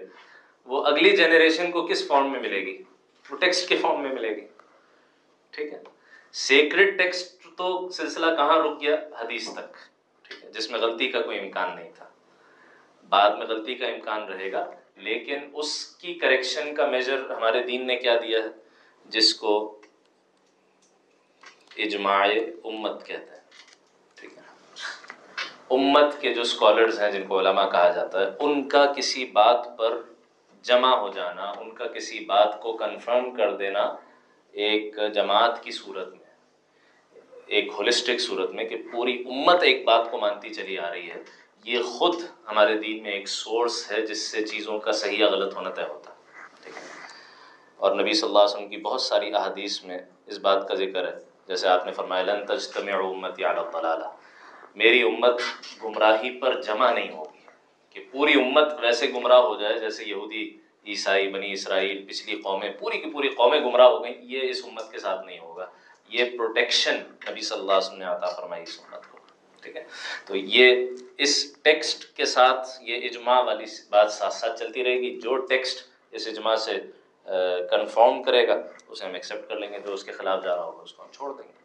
وہ اگلی جنریشن کو کس فارم میں ملے گی؟ وہ ٹیکسٹ کے فارم میں ملے گی۔ ٹھیک ہے؟ سیکرٹ ٹیکسٹ تو سلسلہ کہاں رک گیا؟ حدیث تک۔ ٹھیک ہے؟ جس میں غلطی کا کوئی امکان نہیں تھا۔ بعد میں غلطی کا امکان رہے گا، لیکن اس کی کریکشن کا میجر ہمارے دین نے کیا دیا ہے، جس کو اجماع امت کہتے ہیں امت کے جو اسکالرز ہیں، جن کو علماء کہا جاتا ہے، ان کا کسی بات پر جمع ہو جانا، ان کا کسی بات کو کنفرم کر دینا ایک جماعت کی صورت میں، ایک ہولسٹک صورت میں کہ پوری امت ایک بات کو مانتی چلی آ رہی ہے۔ یہ خود ہمارے دین میں ایک سورس ہے جس سے چیزوں کا صحیح یا غلط ہونا طے ہوتا۔ ہے ٹھیک ہے؟ اور نبی صلی اللہ علیہ وسلم کی بہت ساری احادیث میں اس بات کا ذکر ہے۔ جیسے آپ نے فرمایا، لن تجتمع امت الضلالہ میری امت گمراہی پر جمع نہیں ہوگی۔ کہ پوری امت ویسے گمراہ ہو جائے، جیسے یہودی، عیسائی، بنی اسرائیل، پچھلی قومیں، پوری کی پوری قومیں گمراہ ہو گئیں، یہ اس امت کے ساتھ نہیں ہوگا۔ یہ پروٹیکشن نبی صلی اللہ علیہ وسلم نے عطا فرمائی اس امت کو، ٹھیک ہے؟ تو یہ اس ٹیکسٹ کے ساتھ یہ اجماع والی بات ساتھ ساتھ چلتی رہے گی۔ جو ٹیکسٹ اس اجماع سے کنفرم کرے گا، اسے ہم ایکسیپٹ کر لیں گے، جو اس کے خلاف جا رہا ہوگا، اس کو ہم چھوڑ دیں گے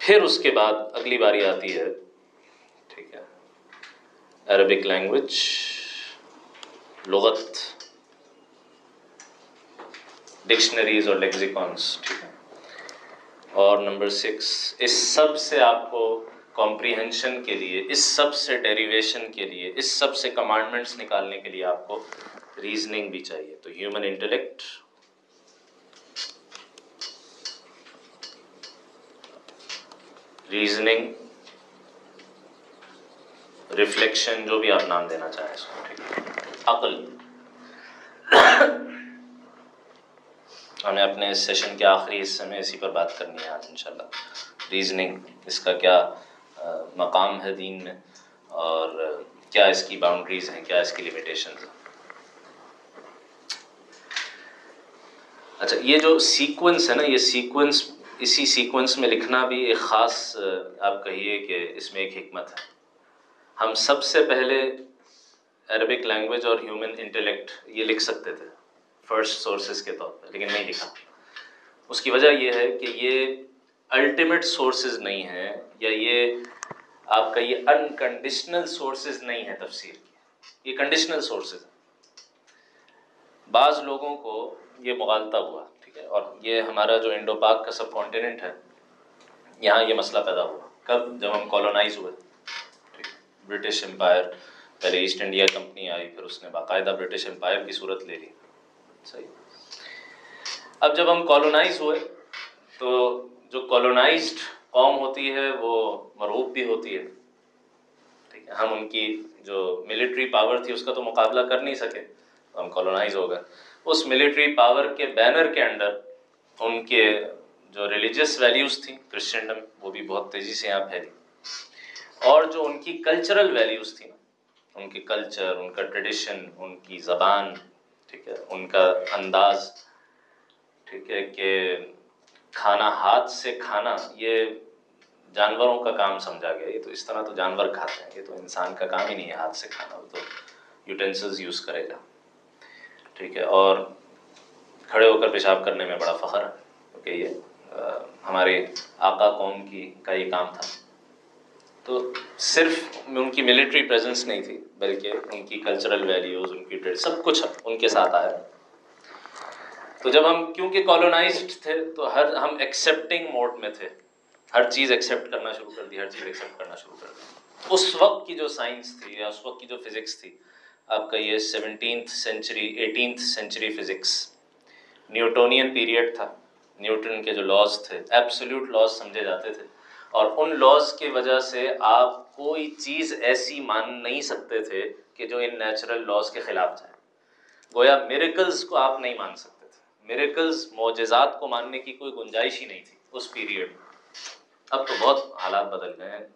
پھر اس کے بعد اگلی باری آتی ہے۔ ٹھیک ہے۔ عربک لینگویج لغت ڈکشنریز اور لیگزیکونس ٹھیک ہے۔ اور نمبر سکس اس سب سے آپ کو کمپریہنشن کے لیے، اس سب سے ڈیریویشن کے لیے، اس سب سے کمانڈمنٹس نکالنے کے لیے آپ کو ریزننگ بھی چاہیے۔ تو ہیومن انٹلیکٹ ریزننگ ریفلیکشن جو بھی آپ نام دینا چاہیں اس کو، ٹھیک عقل. ہمیں اپنے اس سیشن کے آخری حصے میں اسی پر بات کرنی ہے آج، انشاءاللہ. ریزننگ اس کا کیا مقام ہے دین میں، اور کیا اس کی باؤنڈریز ہیں، کیا اس کی لمیٹیشنز ہیں؟ اچھا یہ جو سیکوینس ہے نا، یہ سیکوینس اسی سیکوینس میں لکھنا بھی ایک خاص آپ کہیے کہ اس میں ایک حکمت ہے۔ ہم سب سے پہلے عربک لینگویج اور ہیومن انٹلیکٹ یہ لکھ سکتے تھے فرسٹ سورسز کے طور پہ لیکن نہیں لکھا۔ اس کی وجہ یہ ہے کہ یہ الٹیمیٹ سورسز نہیں ہیں یا یہ آپ کا یہ انکنڈیشنل سورسز نہیں ہے تفسیر کی یہ کنڈیشنل سورسز ہیں۔ بعض لوگوں کو یہ مغالطہ ہوا، ٹھیک ہے، اور یہ ہمارا جو انڈو پاک کا سب کانٹیننٹ ہے، یہاں یہ مسئلہ پیدا ہوا۔ کب؟ جب ہم کالونائز ہوئے۔ برٹش امپائر پہلے ایسٹ انڈیا کمپنی آئی، پھر اس نے باقاعدہ برٹش امپائر کی صورت لے لی۔ صحیح۔ اب جب ہم کالونائز ہوئے، تو جو کالونائزڈ قوم ہوتی ہے، وہ مرعوب بھی ہوتی ہے۔ ٹھیک ہے، ہم ان کی جو ملٹری پاور تھی، اس کا تو مقابلہ کر نہیں سکے۔ تو ہم کالونائز ہو گئے۔ اس ملٹری پاور کے بینر کے انڈر ان کے جو ریلیجیس ویلیوز تھیں کرسچنڈم وہ بھی بہت تیزی سے یہاں پھیلی۔ اور جو ان کی کلچرل ویلیوز تھیں ان کی کلچر ان کا ٹریڈیشن ان کی زبان، ٹھیک ہے، ان کا انداز، ٹھیک ہے، کہ کھانا ہاتھ سے کھانا، یہ جانوروں کا کام سمجھا گیا، یہ تو اس طرح تو جانور کھاتے ہیں، یہ تو انسان کا کام ہی نہیں ہے ہاتھ سے کھانا، وہ تو یوٹینسلز یوز کرے گا، ٹھیک ہے، اور کھڑے ہو کر پیشاب کرنے میں بڑا فخر ہے کیونکہ یہ ہمارے آقا قوم کی کا یہ کام تھا۔ تو صرف ان کی ملٹری پریزنس نہیں تھی، بلکہ ان کی کلچرل ویلیوز ان کی ڈریس سب کچھ ان کے ساتھ آیا۔ تو جب ہم، کیونکہ کالونائزڈ تھے، تو ہر، ہم ایکسیپٹنگ موڈ میں تھے۔ ہر چیز ایکسیپٹ کرنا شروع کر دی، ہر چیز ایکسیپٹ کرنا شروع کر دی۔ اس وقت کی جو سائنس تھی، یا اس وقت کی جو فزکس تھی، آپ کا یہ seventeenth century eighteenth century physics Newtonian period تھا۔ نیوٹن کے جو لاز تھے ایبسلیوٹ لاز سمجھے جاتے تھے۔ اور ان لاز کی وجہ سے آپ کوئی چیز ایسی مان نہیں سکتے تھے کہ جو ان نیچرل لاز کے خلاف جائے۔ گویا میریکلز کو آپ نہیں مان سکتے تھے۔ میریکلز معجزات کو ماننے کی کوئی گنجائش ہی نہیں تھی اس پیریڈ میں۔ اب تو بہت حالات بدل گئے ہیں۔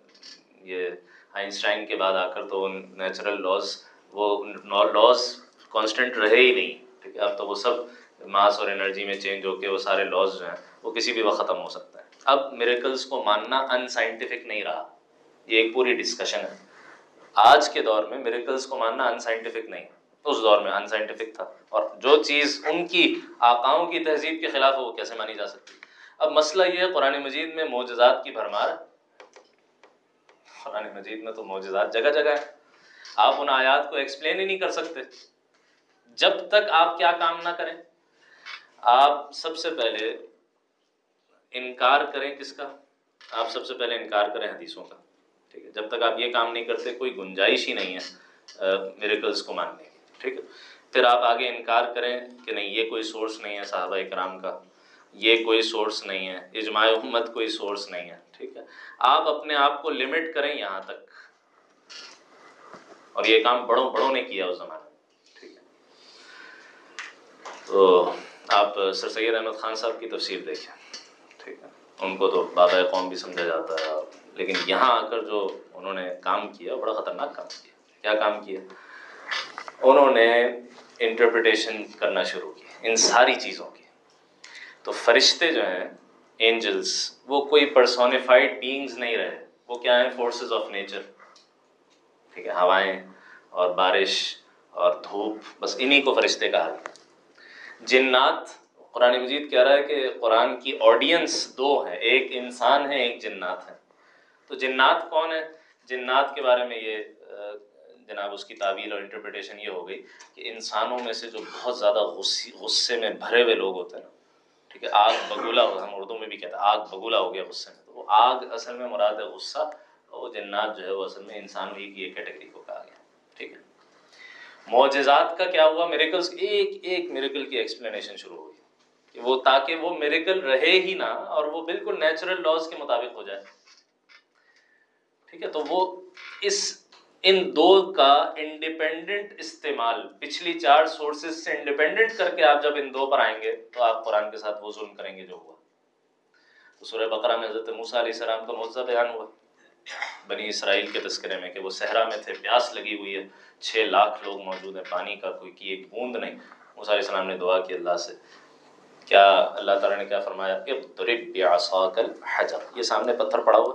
یہ آئنسٹائن کے بعد آ کر تو ان نیچرل لاز وہ لاز کانسٹنٹ رہے ہی نہیں۔ ٹھیک ہے، اب تو وہ سب ماس اور انرجی میں چینج ہو کے وہ سارے لاز جو ہیں، وہ کسی بھی وقت ختم ہو سکتا ہے۔ اب میریکلس کو ماننا ان سائنٹیفک نہیں رہا۔ یہ ایک پوری ڈسکشن ہے۔ آج کے دور میں میریکلس کو ماننا ان سائنٹیفک نہیں۔ اس دور میں ان سائنٹیفک تھا۔ اور جو چیز ان کی آقاؤں کی تہذیب کے خلاف ہے، وہ کیسے مانی جا سکتی؟ اب مسئلہ یہ ہے، قرآن مجید میں معجزات کی بھرمار قرآن مجید میں تو معجزات جگہ جگہ ہے آپ ان آیات کو ایکسپلین ہی نہیں کر سکتے۔ جب تک آپ کیا کام نہ کریں، آپ سب سے پہلے انکار کریں کس کا؟ آپ سب سے پہلے انکار کریں حدیثوں کا، ٹھیک ہے؟ جب تک آپ یہ کام نہیں کرتے، کوئی گنجائش ہی نہیں ہے میریکلس کو ماننے کی، ٹھیک ہے؟ پھر آپ آگے انکار کریں کہ نہیں، یہ کوئی سورس نہیں ہے صحابہ اکرام کا، یہ کوئی سورس نہیں ہے، اجماع امت کوئی سورس نہیں ہے، ٹھیک ہے؟ آپ اپنے آپ کو لمٹ کریں یہاں تک۔ اور یہ کام بڑوں بڑوں نے کیا اس زمانے میں، ٹھیک ہے؟ تو آپ سر سید احمد خان صاحب کی تفصیل دیکھیں۔ ان کو تو بابا قوم بھی سمجھا جاتا ہے۔ لیکن یہاں آ کر جو انہوں نے کام کیا، بڑا خطرناک کام کیا۔ کیا کام کیا؟ انہوں نے انٹرپریٹیشن کرنا شروع کی ان ساری چیزوں کی تو فرشتے جو ہیں اینجلس وہ کوئی پرسونیفائڈ بینگز نہیں رہے۔ وہ کیا ہیں؟ فورسز آف نیچر ٹھیک ہے، ہوائیں اور بارش اور دھوپ، بس انہی کو فرشتے کہا۔ جنات قرآن مجید کہہ رہا ہے کہ قرآن کی آڈینس دو ہیں، ایک انسان ہے، ایک جنات ہے تو جنات کون ہے جنات کے بارے میں یہ جناب اس کی تعویل اور انٹرپریٹیشن یہ ہو گئی کہ انسانوں میں سے جو بہت زیادہ غصے میں بھرے ہوئے لوگ ہوتے ہیں نا، ٹھیک ہے، آگ بگولا ہو ہم اردو میں بھی کہتے ہیں، آگ بگولا ہو گیا غصے میں۔ تو وہ آگ اصل میں مراد ہے غصہ اور وہ جنات جو ہے وہ اصل میں انسان ہی کی ایک کیٹیگری کو کہا گیا، ٹھیک ہے۔ معجزات کا کیا ہوا؟ میریکلس ایک ایک میریکل کی ایکسپلینیشن شروع ہوئی کہ وہ تاکہ وہ میریکل رہے ہی نہ اور وہ بالکل نیچرل لاز کے مطابق ہو جائے۔ ٹھیک ہے؟ تو وہ اس، ان دو کا انڈیپینڈنٹ استعمال، پچھلی چار سورسز سے انڈیپینڈنٹ کر کے آپ جب ان دو پر آئیں گے تو آپ قرآن کے ساتھ وہ ظلم کریں گے جو ہوا۔ تو سورہ بقرہ میں حضرت موسیٰ علیہ السلام کا معجزہ بیان ہوا۔ بنی اسرائیل کے تذکرے میں کہ وہ صحرا میں تھے، پیاس لگی ہوئی ہے، چھ لاکھ لوگ موجود ہیں، پانی کا کوئی، کی ایک بوند نہیں۔ موسیٰ علیہ السلام نے دعا کی اللہ سے۔ کیا اللہ تعالیٰ نے کیا فرمایا کہ ضرب بعصاک الحجر۔ یہ سامنے پتھر پڑا ہوا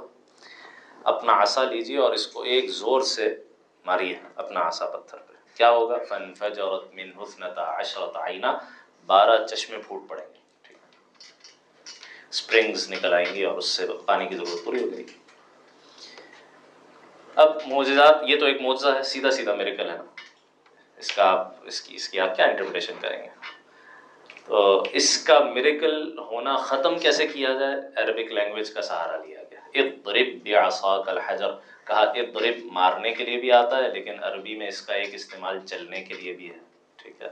اپنا عصا لیجیے اور اس کو ایک زور سے ماریے اپنا عصا پتھر پہ۔ کیا ہوگا؟ فن فجرت من حسنتا عشرت آئینہ بارہ چشمے پھوٹ پڑیں گے۔ اسپرنگز نکل آئیں گی اور اس سے پانی کی ضرورت پوری ہو جائے گی۔ اب معجزات، یہ تو ایک معجزہ ہے، سیدھا سیدھا میرے کل ہے۔ نا اس کا آپ، اس کی اس کی آپ کیا انٹرپریٹیشن کریں گے؟ تو اس کا میریکل ہونا ختم کیسے کیا جائے؟ عربک لینگویج کا سہارا لیا گیا۔ اضرب بعصاک الحجر۔ کہا اضرب مارنے کے لیے بھی آتا ہے، لیکن عربی میں اس کا ایک استعمال چلنے کے لیے بھی ہے۔ ٹھیک ہے۔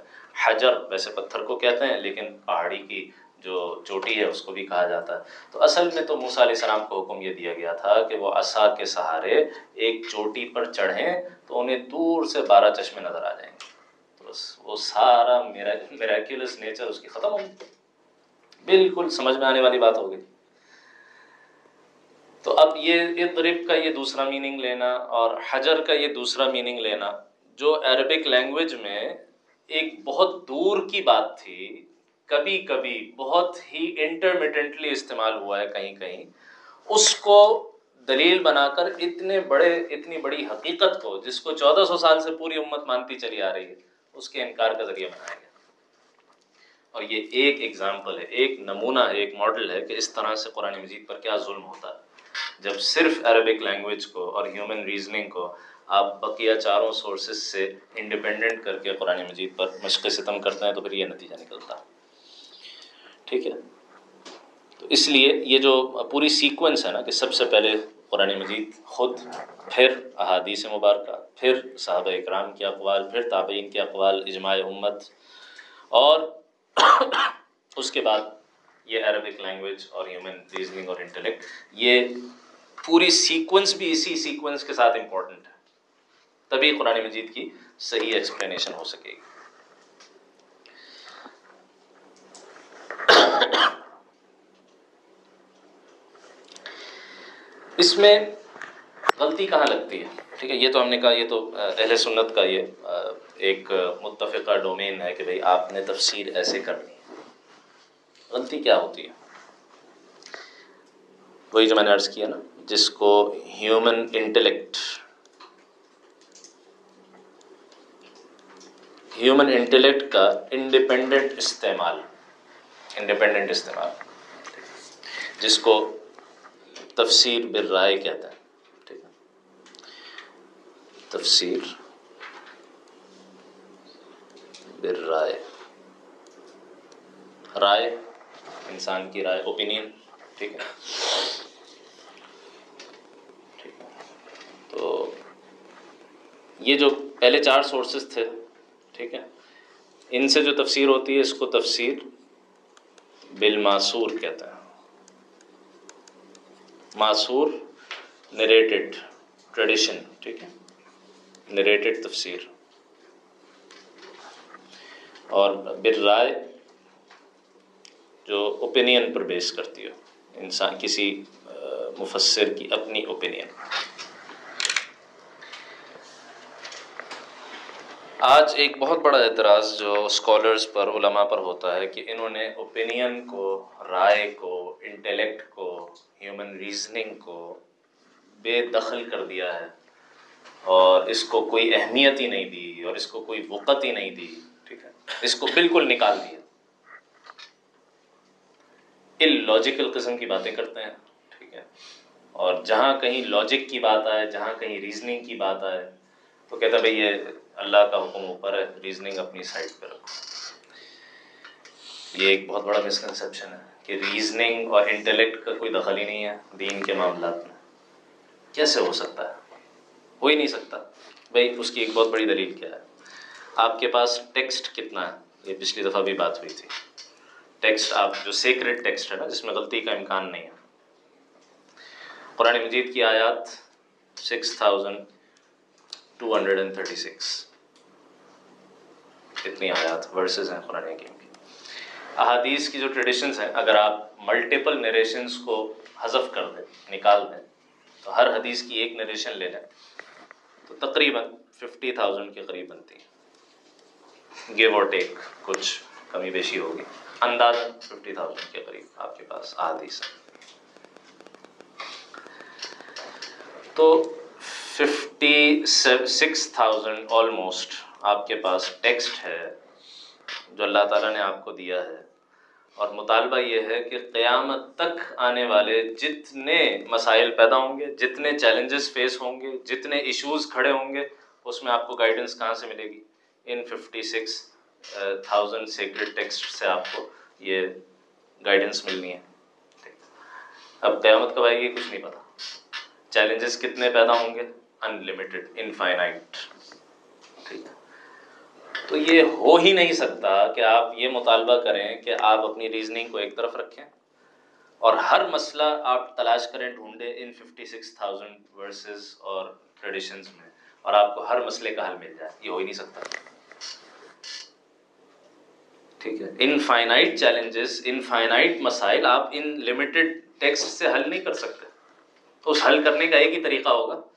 حجر، ویسے پتھر کو کہتے ہیں، لیکن پہاڑی کی جو چوٹی ہے، اس کو بھی کہا جاتا ہے۔ تو اصل میں تو موسیٰ علیہ السلام کو حکم یہ دیا گیا تھا کہ وہ عصا کے سہارے ایک چوٹی پر چڑھیں تو انہیں دور سے بارہ چشمے نظر آ جائیں گے۔ بس وہ سارا میرا میریکولس نیچر اس کی ختم ہو بالکل سمجھ میں آنے والی بات ہو گئی۔ تو اب یہ اضرب کا یہ دوسرا میننگ لینا اور حجر کا یہ دوسرا میننگ لینا، جو عربک لینگویج میں ایک بہت دور کی بات تھی، کبھی کبھی بہت ہی انٹرمیڈنٹلی استعمال ہوا ہے کہیں کہیں، اس کو دلیل بنا کر اتنے بڑے، اتنی بڑی حقیقت کو، جس کو چودہ سو سال سے پوری امت مانتی چلی آ رہی ہے۔ اس کے انکار کا ذریعہ بنایا گیا۔ اور یہ ایک ایگزامپل ہے، ایک نمونہ ہے، ایک ماڈل ہے کہ اس طرح سے قرآن مجید پر کیا ظلم ہوتا ہے۔ جب صرف عربک لینگویج کو اور ہیومن ریزننگ کو آپ بقیہ چاروں سورسز سے انڈیپینڈنٹ کر کے قرآن مجید پر مشق ستم کرتے ہیں تو پھر یہ نتیجہ نکلتا ٹھیک ہے؟ تو اس لیے یہ جو پوری سیکوینس ہے نا کہ سب سے پہلے قرآن مجید خود، پھر احادیث مبارکہ، پھر صحابہ اکرام کے اقوال، پھر تابعین کے اقوال، اجماع امت، اور اس کے بعد یہ عربک لینگویج اور ہیومن ریزننگ اور انٹلیکٹ یہ پوری سیکوینس بھی اسی سیکوینس کے ساتھ امپورٹنٹ ہے۔ تبھی قرآن مجید کی صحیح ایکسپلینیشن ہو سکے گی۔ اس میں غلطی کہاں لگتی ہے؟ ٹھیک ہے، یہ تو ہم نے کہا، یہ تو اہل سنت کا یہ ایک متفقہ ڈومین ہے کہ بھائی آپ نے تفسیر ایسے کرنی ہے۔ غلطی کیا ہوتی ہے؟ وہی جو میں نے عرض کیا نا، جس کو ہیومن انٹلیکٹ ہیومن انٹلیکٹ کا انڈیپینڈنٹ استعمال انڈیپینڈنٹ استعمال، جس کو تفسیر بر رائے کہتا ہے، ٹھیک ہے؟ تفسیر بر رائے رائے انسان کی رائے اوپینین ٹھیک ہے؟ تو یہ جو پہلے چار سورسز تھے، ٹھیک ہے؟ ان سے جو تفسیر ہوتی ہے، اس کو تفسیر بالماسور کہتا ہے۔ معصور نریٹڈ ٹریڈیشن ٹھیک ہے؟ نریٹڈ تفسیر۔ اور بر رائے جو اوپینین پر بیس کرتی ہو انسان، کسی مفسر کی اپنی اوپینین آج ایک بہت بڑا اعتراض جو اسکالرس پر، علماء پر ہوتا ہے کہ انہوں نے اوپینین کو، رائے کو انٹلیکٹ کو ہیومن ریزننگ کو بے دخل کر دیا ہے اور اس کو کوئی اہمیت ہی نہیں دی اور اس کو کوئی وقت ہی نہیں دی، ٹھیک ہے؟ اس کو بالکل نکال دیا۔ لاجیکل قسم کی باتیں کرتے ہیں، ٹھیک ہے؟ اور جہاں کہیں لاجک کی بات آئے، جہاں کہیں ریزننگ کی بات آئے، تو کہتا بھائی یہ اللہ کا حکم اوپر ہے ریزننگ اپنی سائڈ پہ رکھو۔ یہ ایک بہت بڑا مسکنسیپشن ہے۔ کہ ریزننگ اور انٹلیکٹ کا کوئی دخل ہی نہیں ہے دین کے معاملات میں۔ کیسے ہو سکتا ہے؟ ہو ہی نہیں سکتا۔ بھائی، اس کی ایک بہت بڑی دلیل کیا ہے؟ آپ کے پاس ٹیکسٹ کتنا ہے؟ یہ پچھلی دفعہ بھی بات ہوئی تھی۔ ٹیکسٹ آپ جو سیکرٹ ٹیکسٹ ہے نا، جس میں غلطی کا امکان نہیں ہے۔ قرآن مجید کی آیات six thousand two hundred and thirty six اتنی آیات ورسز ہیں قرآن حکیم کی۔ احادیث کی جو ٹریڈیشنس ہیں، اگر آپ ملٹیپل نریشنس کو حذف کر دیں، نکال دیں، تو ہر حدیث کی ایک نریشن لے لیں۔ تو تقریباً ففٹی تھاؤزنڈ کے قریب بنتی ہے گیو اور ٹیک کچھ کمی بیشی ہوگی۔ انداز ففٹی تھاؤزینڈ کے قریب آپ کے پاس احادیث تو ففٹی سکس تھاؤزینڈ آلموسٹ آپ کے پاس ٹیکسٹ ہے۔ جو اللہ تعالیٰ نے آپ کو دیا ہے۔ اور مطالبہ یہ ہے کہ قیامت تک آنے والے جتنے مسائل پیدا ہوں گے، جتنے چیلنجز فیس ہوں گے، جتنے ایشوز کھڑے ہوں گے، اس میں آپ کو گائیڈنس کہاں سے ملے گی؟ ان fifty six thousand secret text سے آپ کو یہ گائیڈنس ملنی ہے۔ اب قیامت کب آئے گی؟ کچھ نہیں پتا۔ چیلنجز کتنے پیدا ہوں گے؟ انلمٹیڈ انفائنائٹ تو یہ ہو ہی نہیں سکتا کہ آپ یہ مطالبہ کریں کہ آپ اپنی ریزننگ کو ایک طرف رکھیں اور ہر مسئلہ آپ تلاش کریں ڈھونڈے ان ففٹی سکس تھاؤزینڈ ورسز اور ٹریڈیشنز میں اور آپ کو ہر مسئلے کا حل مل جائے، یہ ہو ہی نہیں سکتا۔ ٹھیک ہے۔ انفائنائٹ چیلنجز انفائنائٹ مسائل آپ ان لمیٹڈ ٹیکسٹ سے حل نہیں کر سکتے۔ اس حل کرنے کا ایک ہی طریقہ ہوگا۔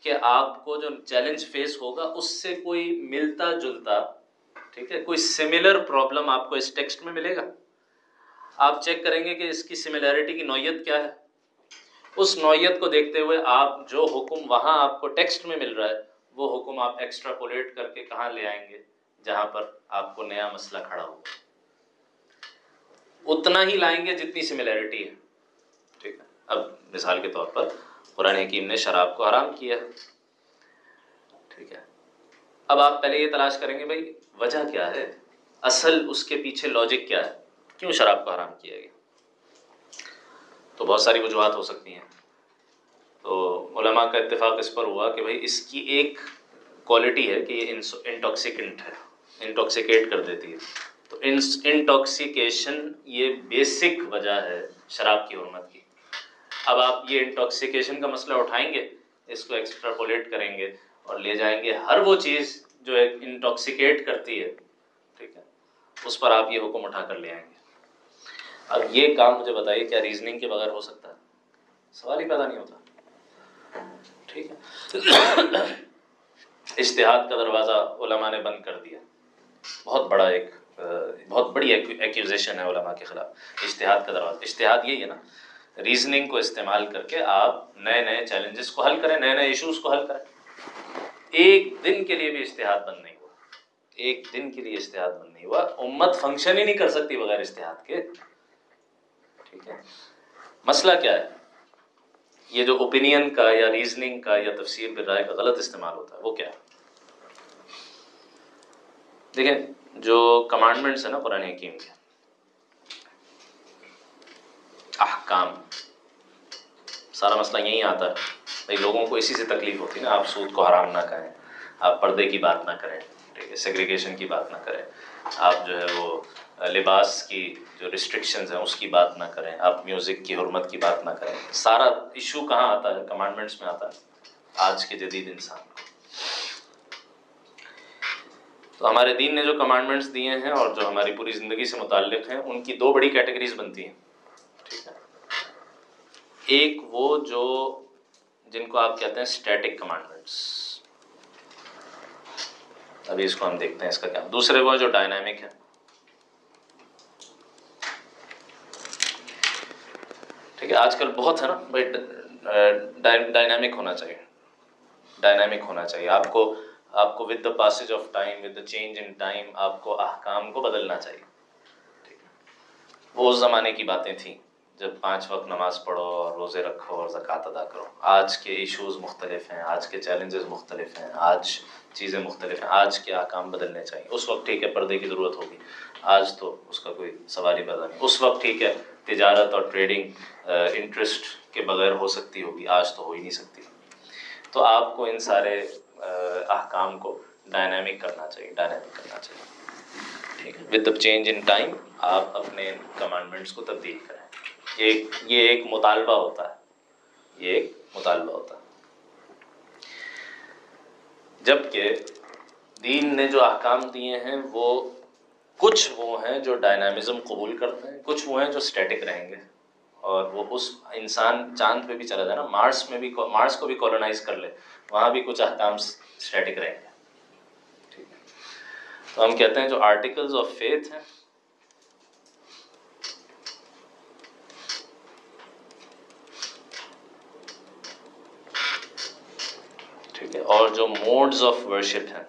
کہ آپ کو جو چیلنج فیس ہوگا، اس سے کوئی ملتا جلتا، ٹھیک ہے، کوئی سملر پرابلم آپ کو اس ٹیکسٹ میں ملے گا۔ آپ چیک کریں گے کہ اس کی سملیرٹی کی نوعیت کیا ہے۔ اس نوعیت کو دیکھتے ہوئے آپ جو حکم وہاں آپ کو ٹیکسٹ میں مل رہا ہے، وہ حکم آپ ایکسٹرا ایکسٹراپولیٹ کر کے کہاں لے آئیں گے، جہاں پر آپ کو نیا مسئلہ کھڑا ہو اتنا ہی لائیں گے جتنی سملیرٹی ہے۔ ٹھیک ہے، اب مثال کے طور پر قرآن حکیم نے شراب کو حرام کیا۔ ٹھیک ہے۔ اب آپ پہلے یہ تلاش کریں گے بھائی، وجہ کیا ہے؟ اصل اس کے پیچھے لاجک کیا ہے؟ کیوں شراب کو حرام کیا گیا؟ تو بہت ساری وجوہات ہو سکتی ہیں۔ تو علماء کا اتفاق اس پر ہوا کہ بھائی، اس کی ایک کوالٹی ہے کہ یہ انٹاکسیکنٹ ہے انٹاکسیکیٹ کر دیتی ہے۔ تو انٹاکسیکیشن یہ بیسک وجہ ہے شراب کی حرمت کی۔ اب آپ یہ انٹاکسیکیشن کا مسئلہ اٹھائیں گے، اس کو ایکسٹراپولیٹ کریں گے اور لے جائیں گے۔ ہر وہ چیز جو ایک انٹاکسیکیٹ کرتی ہے، ٹھیک ہے، اس پر آپ یہ حکم اٹھا کر لے آئیں گے۔ اب یہ کام مجھے بتائیے، کیا ریزننگ کے بغیر ہو سکتا ہے؟ سوال ہی پیدا نہیں ہوتا۔ ٹھیک ہے۔ اشتہاد کا دروازہ علماء نے بند کر دیا۔ بہت بڑا ایک، بہت بڑی ایکوزیشن ہے علماء کے خلاف۔ اشتہاد کا دروازہ اشتہاد یہی ہے نا۔ ریزننگ کو استعمال کر کے آپ نئے نئے چیلنجز کو حل کریں، نئے نئے ایشوز کو حل کریں۔ ایک دن کے لیے بھی اشتہاد بند نہیں ہوا۔ ایک دن کے لیے اشتہاد بند نہیں ہوا۔ امت فنکشن ہی نہیں کر سکتی بغیر اشتہاد کے۔ ٹھیک ہے۔ مسئلہ کیا ہے؟ یہ جو اوپینین کا یا ریزننگ کا یا تفسیر رائے کا غلط استعمال ہوتا ہے، وہ کیا ہے؟ دیکھیں، جو کمانڈمنٹس ہیں نا، قرآن حکیم کے۔ احکام۔ سارا مسئلہ یہیں آتا ہے۔ بھائی، لوگوں کو اسی سے تکلیف ہوتی ہے نا، آپ سود کو حرام نہ کہیں آپ پردے کی بات نہ کریں، ٹھیک ہے سیگریگیشن کی بات نہ کریں، آپ جو ہے وہ لباس کی جو ریسٹرکشنز ہیں، اس کی بات نہ کریں، آپ میوزک کی حرمت کی بات نہ کریں۔ سارا ایشو کہاں آتا ہے؟ کمانڈمنٹس میں آتا ہے۔ آج کے جدید انسان۔ کو تو ہمارے دین نے جو کمانڈمنٹس دیے ہیں اور جو ہماری پوری زندگی سے متعلق ہیں، ان کی دو بڑی کیٹیگریز بنتی ہیں۔ ایک وہ جو جن کو آپ کہتے ہیں اسٹیٹک کمانڈمنٹس ابھی اس کو ہم دیکھتے ہیں اس کا کیا دوسرے وہ جو ڈائنامک ہے. ٹھیک ہے، آج کل بہت ہے نا، بھائی ڈائنامک ہونا چاہیے۔ ڈائنامک ہونا چاہیے۔ آپ کو آپ کو with the passage of time with the change in time آپ کو احکام کو بدلنا چاہیے۔ ٹھیک ہے۔ وہ اس زمانے کی باتیں تھیں۔ جب پانچ وقت نماز پڑھو اور روزے رکھو اور زکوٰۃ ادا کرو، آج کے ایشوز مختلف ہیں، آج کے چیلنجز مختلف ہیں، آج چیزیں مختلف ہیں، آج کے احکام بدلنے چاہیے۔ اس وقت ٹھیک ہے، پردے کی ضرورت ہوگی۔ آج تو اس کا کوئی سوال ہی پیدا نہیں۔ اس وقت ٹھیک ہے، تجارت اور ٹریڈنگ انٹرسٹ کے بغیر ہو سکتی ہوگی، آج تو ہو ہی نہیں سکتی۔ تو آپ کو ان سارے احکام کو ڈائنامک کرنا چاہیے ڈائنامک کرنا چاہیے۔ ٹھیک ہے۔ With the change in time آپ اپنے کمانڈمنٹس کو تبدیل کریں۔ ایک، یہ ایک مطالبہ ہوتا ہے۔ یہ ایک مطالبہ ہوتا ہے۔ جبکہ دین نے جو احکام دیے ہیں، وہ کچھ وہ ہیں جو ڈائنامزم قبول کرتے ہیں، کچھ وہ ہیں جو اسٹیٹک رہیں گے۔ اور وہ اس انسان چاند پہ بھی چلا جائے نا مارس میں بھی، مارس کو بھی کالونائز کر لے، وہاں بھی کچھ احکام اسٹیٹک رہیں گے۔ ٹھیک ہے۔ تو ہم کہتے ہیں جو آرٹیکلز آف فیتھ ہیں ٹھیک ہے اور جو موڈز آف ورشپ ہیں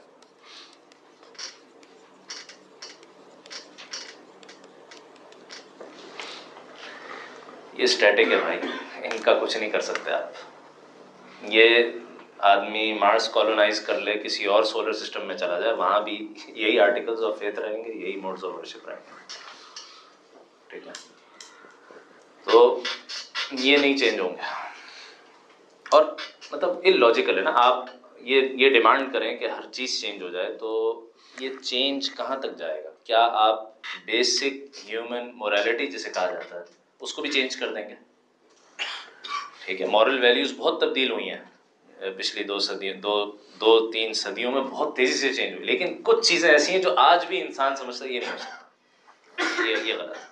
یہ اسٹیٹک ہے بھائی ان کا کچھ نہیں کر سکتے آپ یہ آدمی مارس کالونائز کر لے کسی اور سولر سسٹم میں چلا جائے وہاں بھی یہی آرٹیکلز آف فیتھ رہیں گے یہی موڈز آف ورشپ رہیں گے ٹھیک ہے تو یہ نہیں چینج ہوں گے اور مطلب یہ لاجیکل ہے نا آپ یہ یہ ڈیمانڈ کریں کہ ہر چیز چینج ہو جائے، تو یہ چینج کہاں تک جائے گا؟ کیا آپ بیسک ہیومن موریلٹی جسے کہا جاتا ہے، اس کو بھی چینج کر دیں گے؟ ٹھیک ہے، مورل ویلیوز بہت تبدیل ہوئی ہیں۔ پچھلی دو صدیوں دو دو، تین صدیوں میں بہت تیزی سے چینج ہوئی، لیکن کچھ چیزیں ایسی ہیں جو آج بھی انسان سمجھتا ہے، یہ نہیں ہو سکتا یہ یہ غلط۔ ہے۔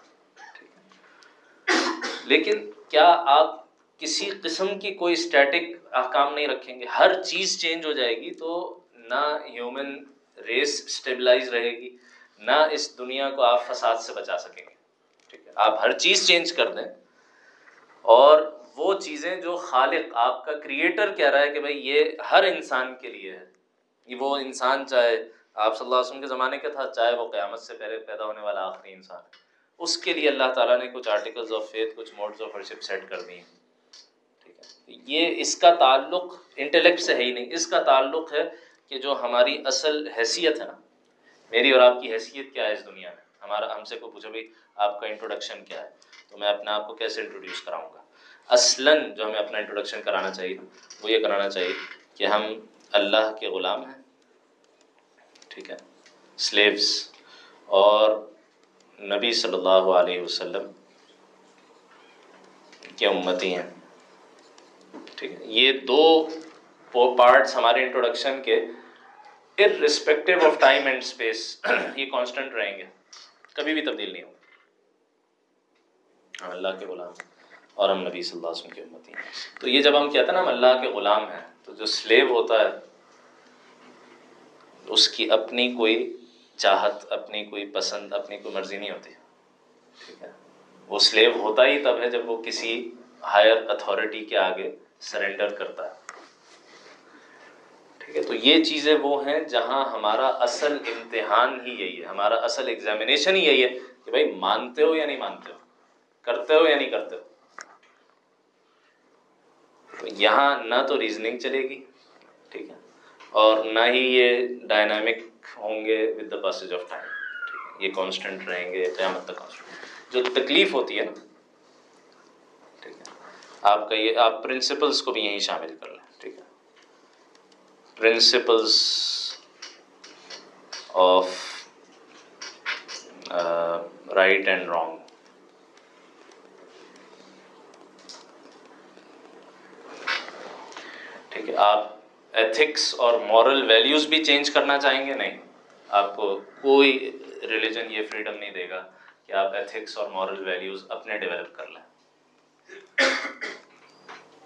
لیکن کیا آپ کسی قسم کی کوئی اسٹیٹک احکام نہیں رکھیں گے۔ ہر چیز چینج ہو جائے گی تو نہ ہیومن ریس اسٹیبلائز رہے گی، نہ اس دنیا کو آپ فساد سے بچا سکیں گے۔ ٹھیک ہے؟ آپ ہر چیز چینج کر دیں۔ اور وہ چیزیں جو خالق، آپ کا کریٹر کہہ رہا ہے کہ بھائی یہ ہر انسان کے لیے ہے۔ یہ وہ انسان چاہے، آپ صلی اللہ علیہ وسلم کے زمانے کا تھا، چاہے وہ قیامت سے پہلے پیدا ہونے والا آخری انسان۔ اس کے لیے اللہ تعالیٰ نے کچھ آرٹیکلز آف فیتھ کچھ موڈز آف ورشپ سیٹ کر دی ہیں۔ یہ اس کا تعلق انٹلیکٹ سے ہے ہی نہیں، اس کا تعلق ہے کہ جو ہماری اصل حیثیت ہے نا، میری اور آپ کی حیثیت کیا ہے اس دنیا میں؟ ہمارا، ہم سے کو پوچھو بھائی آپ کا انٹروڈکشن کیا ہے؟ تو میں اپنے آپ کو کیسے انٹروڈیوس کراؤں گا؟ اصلاً جو ہمیں اپنا انٹروڈکشن کرانا چاہیے، وہ یہ کرانا چاہیے کہ ہم اللہ کے غلام ہیں، ٹھیک ہے؟ سلیبس اور نبی صلی اللہ علیہ وسلم کے امتی ہیں۔ ٹھیک ہے۔ یہ دو پارٹس ہمارے انٹروڈکشن کے irrespective of time and space یہ کانسٹنٹ رہیں گے۔ کبھی بھی تبدیل نہیں ہوں ہم اللہ کے غلام اور ہم نبی صلی اللہ علیہ وسلم کی امتی ہیں۔ تو یہ جب ہم کہتے ہیں نا ہم اللہ کے غلام ہیں، تو جو سلیو ہوتا ہے، اس کی اپنی کوئی چاہت، اپنی کوئی پسند، اپنی کوئی مرضی نہیں ہوتی۔ ٹھیک ہے۔ وہ سلیو ہوتا ہی تب ہے جب وہ کسی ہائر اتھارٹی کے آگے سرنڈر کرتا ہے۔ ٹھیک ہے، تو یہ چیزیں وہ ہیں جہاں ہمارا اصل امتحان ہی یہی ہے، ہمارا اصل ایگزامینیشن ہی یہی ہے کہ بھائی مانتے ہو یا نہیں مانتے ہو، کرتے ہو یا نہیں کرتے ہو۔ تو یہاں نہ تو ریزننگ چلے گی، ٹھیک ہے، اور نہ ہی یہ ڈائنامک ہوں گے with the passage of time ٹھیک ہے، یہ کانسٹنٹ رہیں گے، قیامت تک کانسٹنٹ جو تکلیف ہوتی ہے نا آپ کا یہ آپ پرنسپلس کو بھی یہیں شامل کر لیں، ٹھیک ہے؟ Principles of right and wrong ٹھیک ہے، آپ ایتھکس اور مورل ویلیوز بھی چینج کرنا چاہیں گے؟ نہیں، آپ کو کوئی ریلیجن یہ فریڈم نہیں دے گا کہ آپ ایتھکس اور مورل ویلیوز اپنے ڈیولپ کر لیں۔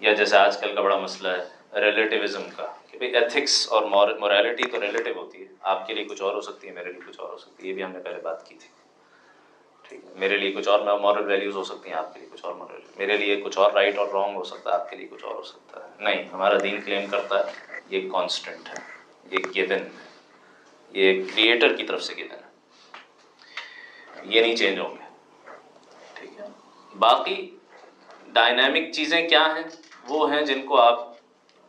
یا جیسے آج کل کا بڑا مسئلہ ہے ریلیٹیوزم کا، کہ بھائی ایتھکس اور مورالٹی تو ریلیٹیو ہوتی ہے۔ آپ کے لیے کچھ اور ہو سکتی ہے، میرے لیے کچھ اور ہو سکتی ہے۔ یہ بھی ہم نے پہلے بات کی تھی۔ ٹھیک ہے، میرے لیے کچھ اور مورل ویلیوز ہو سکتی ہیں، آپ کے لیے کچھ اور مورل میرے لیے کچھ اور رائٹ اور رانگ ہو سکتا ہے، آپ کے لیے کچھ اور ہو سکتا ہے۔ نہیں، ہمارا دین کلیم کرتا ہے، یہ کانسٹنٹ ہے، یہ گیون ہے۔ یہ کریٹر کی طرف سے گیون ہے۔ یہ نہیں چینج ہوں گے۔ ٹھیک ہے۔ باقی ڈائنامک چیزیں کیا ہیں؟ وہ ہیں جن کو آپ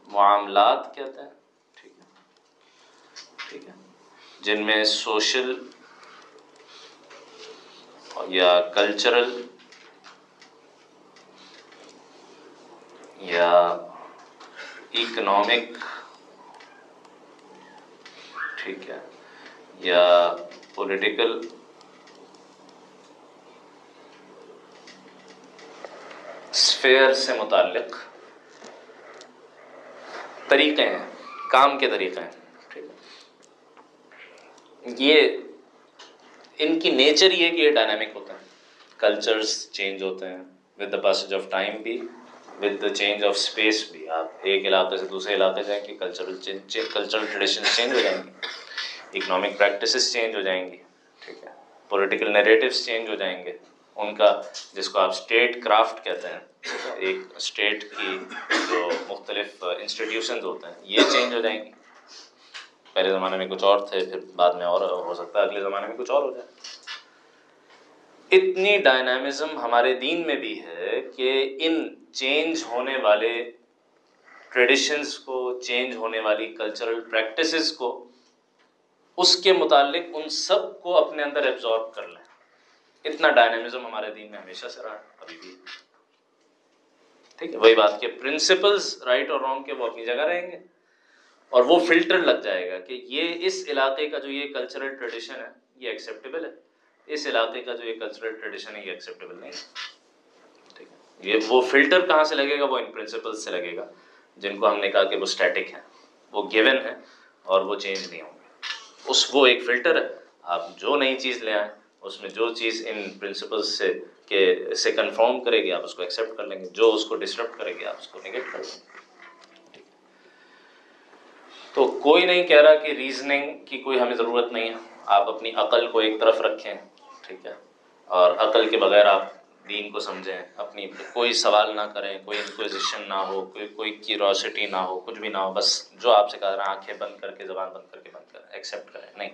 معاملات کہتے ہیں۔ ٹھیک ہے۔ ٹھیک ہے۔ جن میں سوشل یا کلچرل یا اکنامک، ٹھیک ہے، یا پولیٹیکل اسفیئر سے متعلق طریقے ہیں، کام کے طریقے ہیں۔ ٹھیک ہے یہ ان کی نیچر یہ کہ یہ ڈائنامک ہوتا ہے کلچرس چینج ہوتے ہیں with the passage of time بھی with the change of space بھی۔ آپ ایک علاقے سے دوسرے علاقے جائیں گے کلچرل کلچرل ٹریڈیشنس چینج ہو جائیں گے۔ اکنامک پریکٹسز چینج ہو جائیں گی ٹھیک ہے۔ پولیٹیکل نیریٹیوس چینج ہو جائیں گے۔ ان کا جس کو آپ اسٹیٹ کرافٹ کہتے ہیں، ایک اسٹیٹ کی جو مختلف انسٹیٹیوشنز ہوتے ہیں، یہ چینج ہو جائیں گی۔ پہلے زمانے میں کچھ اور تھے، پھر بعد میں اور ہو سکتا ہے، اگلے زمانے میں کچھ اور ہو جائے۔ اتنی ڈائنامزم ہمارے دین میں بھی ہے کہ ان چینج ہونے والے ٹریڈیشنس کو چینج ہونے والی کلچرل پریکٹسز کو، اس کے متعلق ان سب کو اپنے اندر ایبزارو کر لیں۔ اتنا ڈائنامزم ہمارے دین میں ہمیشہ سے رہا ابھی بھی۔ ٹھیک ہے، وہی بات کہ پرنسپلز رائٹ اور رانگ کے وہ اپنی جگہ رہیں گے اور وہ فلٹر لگ جائے گا کہ یہ اس علاقے کا جو یہ کلچرل ٹریڈیشن ہے، یہ ایکسیپٹیبل ہے۔ اس علاقے کا جو یہ کلچرل ٹریڈیشن ہے، یہ ایکسیپٹیبل نہیں ہے۔ ٹھیک ہے، یہ وہ فلٹر کہاں سے لگے گا؟ وہ ان پرنسپلس سے لگے گا۔ جن کو ہم نے کہا کہ وہ اسٹیٹک ہیں، وہ گیون ہے اور وہ چینج نہیں ہوں گے۔ اس وہ ایک فلٹر ہے۔ آپ جو نئی چیز لے آئیں اس میں جو چیز ان پرنسپلس سے کہ سے کنفرم کرے گی، آپ اس کو ایکسیپٹ کر لیں گے۔ جو اس کو ڈسٹرب کرے گی، آپ اس کو نگیٹ کر لیں گے۔ تو کوئی نہیں کہہ رہا کہ ریزننگ کی کوئی ہمیں ضرورت نہیں ہے۔ آپ اپنی عقل کو ایک طرف رکھیں، ٹھیک ہے؟ اور عقل کے بغیر آپ دین کو سمجھیں۔ اپنی کوئی سوال نہ کریں، کوئی انکوزیشن نہ ہو، کوئی کوئی کیوروسٹی نہ ہو، کچھ بھی نہ ہو، بس جو آپ سے کہہ رہا ہیں آنکھیں بند کر کے، زبان بند کر کے بند کریں ایکسیپٹ کریں۔ نہیں۔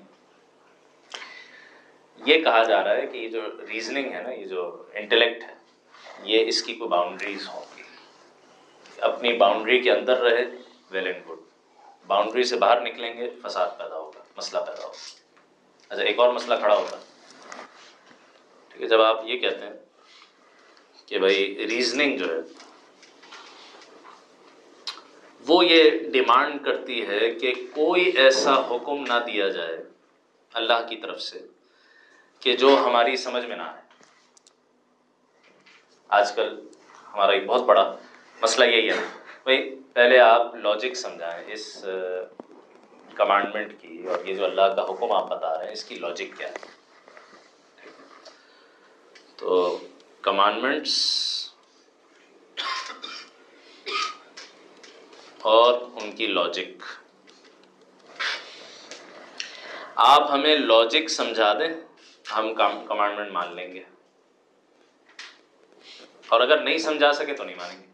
یہ کہا جا رہا ہے کہ یہ جو ریزننگ ہے نا، یہ جو انٹلیکٹ ہے، یہ اس کی کوئی باؤنڈریز ہوں گی۔ اپنی باؤنڈری کے اندر رہے ویل اینڈ گڈ باؤنڈری سے باہر نکلیں گے، فساد پیدا ہوگا، مسئلہ پیدا ہوگا۔ اچھا ایک اور مسئلہ کھڑا ہوتا ہے ٹھیک ہے، جب آپ یہ کہتے ہیں کہ بھائی ریزننگ جو ہے، وہ یہ ڈیمانڈ کرتی ہے کہ کوئی ایسا حکم نہ دیا جائے اللہ کی طرف سے۔ کہ جو ہماری سمجھ میں نہ آئے۔ آج کل ہمارا ایک بہت بڑا مسئلہ یہی ہے۔ بھائی، پہلے آپ لاجک سمجھائیں اس کمانڈمنٹ کی اور یہ جو اللہ کا حکم آپ بتا رہے ہیں، اس کی لاجک کیا ہے؟ تو کمانڈمنٹس اور ان کی لاجک آپ ہمیں لاجک سمجھا دیں ہم کمانڈمنٹ مان لیں گے۔ اور اگر نہیں سمجھا سکے تو نہیں مانیں گے۔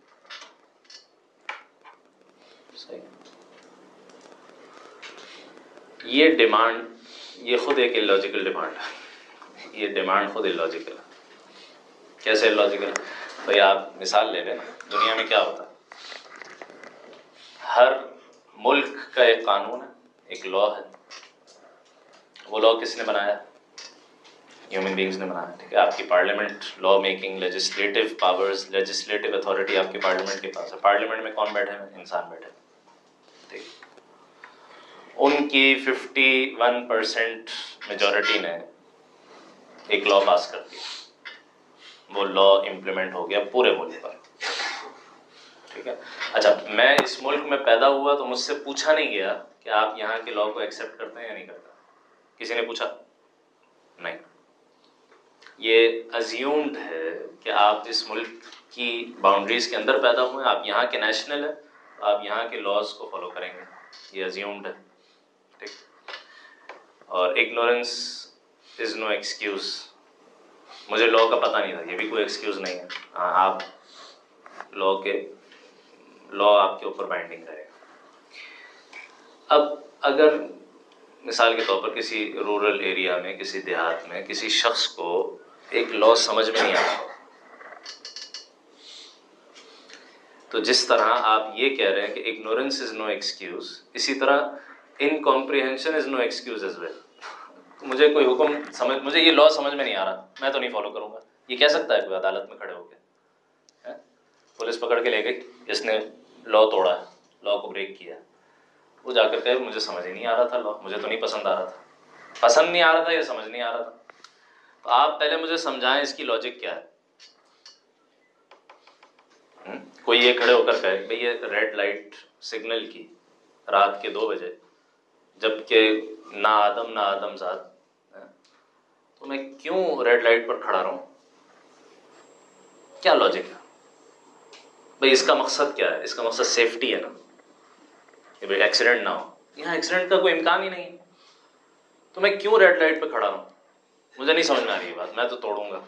یہ ڈیمانڈ یہ خود ایک اللاجیکل ڈیمانڈ ہے۔ یہ ڈیمانڈ خود اللاجیکل ہے۔ کیسے اللاجیکل بھائی آپ مثال لے لیں دنیا میں کیا ہوتا ہے؟ ہر ملک کا ایک قانون ہے، ایک لا ہے۔ وہ لا کس نے بنایا؟ ہیومن بینگس نے بنایا، ٹھیک ہے؟ آپ کی parliament law making legislative powers legislative authority آپ کی پارلیمنٹ کے پاس ہے۔ پارلیمنٹ میں کون بیٹھے ہیں انسان بیٹھے ٹھیک۔ ان کی ففٹی ون پرسینٹ میجورٹی نے ایک لا پاس کر دیا۔ وہ لا امپلیمنٹ ہو گیا پورے ملک پر۔ ٹھیک ہے؟ اچھا میں اس ملک میں پیدا ہوا تو مجھ سے پوچھا نہیں گیا کہ آپ یہاں کے لا کو ایکسیپٹ کرتے ہیں یا نہیں کرتے؟ کسی نے پوچھا؟ نہیں۔ یہ ازیومڈ ہے کہ آپ اس ملک کی باؤنڈریز کے اندر پیدا ہوئے آپ یہاں کے نیشنل ہیں، آپ یہاں کے لاس کو فالو کریں گے۔ یہ ازیومڈ ہے، ٹھیک۔ اور اگنورینس از نو ایکسکیوز مجھے لا کا پتہ نہیں تھا، یہ بھی کوئی ایکسکیوز نہیں ہے۔ ہاں آپ لا کے لا آپ کے اوپر بائنڈنگ کرے۔ گا اب اگر مثال کے طور پر کسی رورل ایریا میں، کسی دیہات میں، کسی شخص کو ایک لا سمجھ میں نہیں آتا۔ تو جس طرح آپ یہ کہہ رہے ہیں کہ اگنورینس از نو ایکسکیوز اسی طرح in comprehension is no excuse as well مجھے کوئی حکم سمجھ، مجھے یہ لا سمجھ میں نہیں آ رہا۔ میں تو نہیں فالو کروں گا۔ یہ کہہ سکتا ہے کوئی عدالت میں کھڑے ہو کے۔ پولیس پکڑ کے لے گئی۔ جس نے لا توڑا ہے لا کو بریک کیا۔ وہ جا کر کہ مجھے سمجھ ہی نہیں آ رہا تھا لا مجھے تو نہیں پسند آ رہا تھا۔ پسند نہیں آ رہا تھا یہ سمجھ نہیں آ رہا تھا؟ تو آپ پہلے مجھے سمجھائیں اس کی لاجک کیا ہے۔ کوئی یہ کھڑے ہو کر کہے بھائی یہ ریڈ لائٹ سگنل کی رات کے دو بجے جبکہ نہ آدم نہ آدم زاد ہاں، تو میں کیوں ریڈ لائٹ پر کھڑا رہوں؟ کیا لاجک ہے؟ بھائی اس کا مقصد کیا ہے؟ اس کا مقصد سیفٹی ہے نا۔ کہ بھائی ایکسیڈنٹ نہ ہو۔ یہاں ایکسیڈنٹ کا کوئی امکان ہی نہیں۔ تو میں کیوں ریڈ لائٹ پہ کھڑا رہوں؟ مجھے نہیں سمجھ میں آ رہی بات، میں تو توڑوں گا۔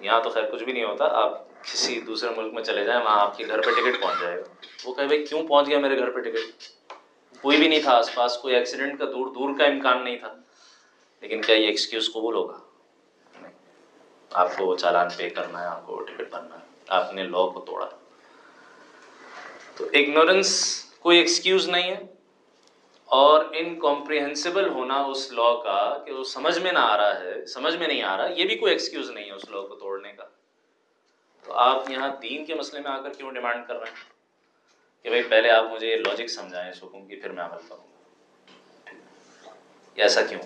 یہاں تو خیر کچھ بھی نہیں ہوتا، آپ کسی دوسرے ملک میں چلے جائیں، وہاں آپ کے گھر پہ ٹکٹ پہنچ جائے گا۔ وہ کہ بھائی، کیوں پہنچ گیا میرے گھر پہ ٹکٹ؟ کوئی بھی نہیں تھا آس پاس، کوئی ایکسیڈنٹ کا دور دور کا امکان نہیں تھا۔ لیکن کیا یہ ایکسکیوز قبول ہوگا؟ آپ کو چالان پے کرنا ہے، آپ کو ٹکٹ بننا ہے۔ آپ نے لا کو توڑا۔ تو اگنورینس کوئی ایکسکیوز نہیں ہے۔ اور انکمپریہنسبل ہونا اس لا کا کہ وہ سمجھ میں نہ آ رہا ہے، سمجھ میں نہیں آ رہا، یہ بھی کوئی ایکسکیوز نہیں ہے اس لا کو توڑنے کا۔ تو آپ یہاں دین کے مسئلے میں آ کر کیوں ڈیمانڈ کر رہے ہیں؟ کہ بھائی پہلے آپ مجھے یہ لاجک سمجھائیں اس حکم کی، پھر میں عمل کروں گا۔ ایسا کیوں؟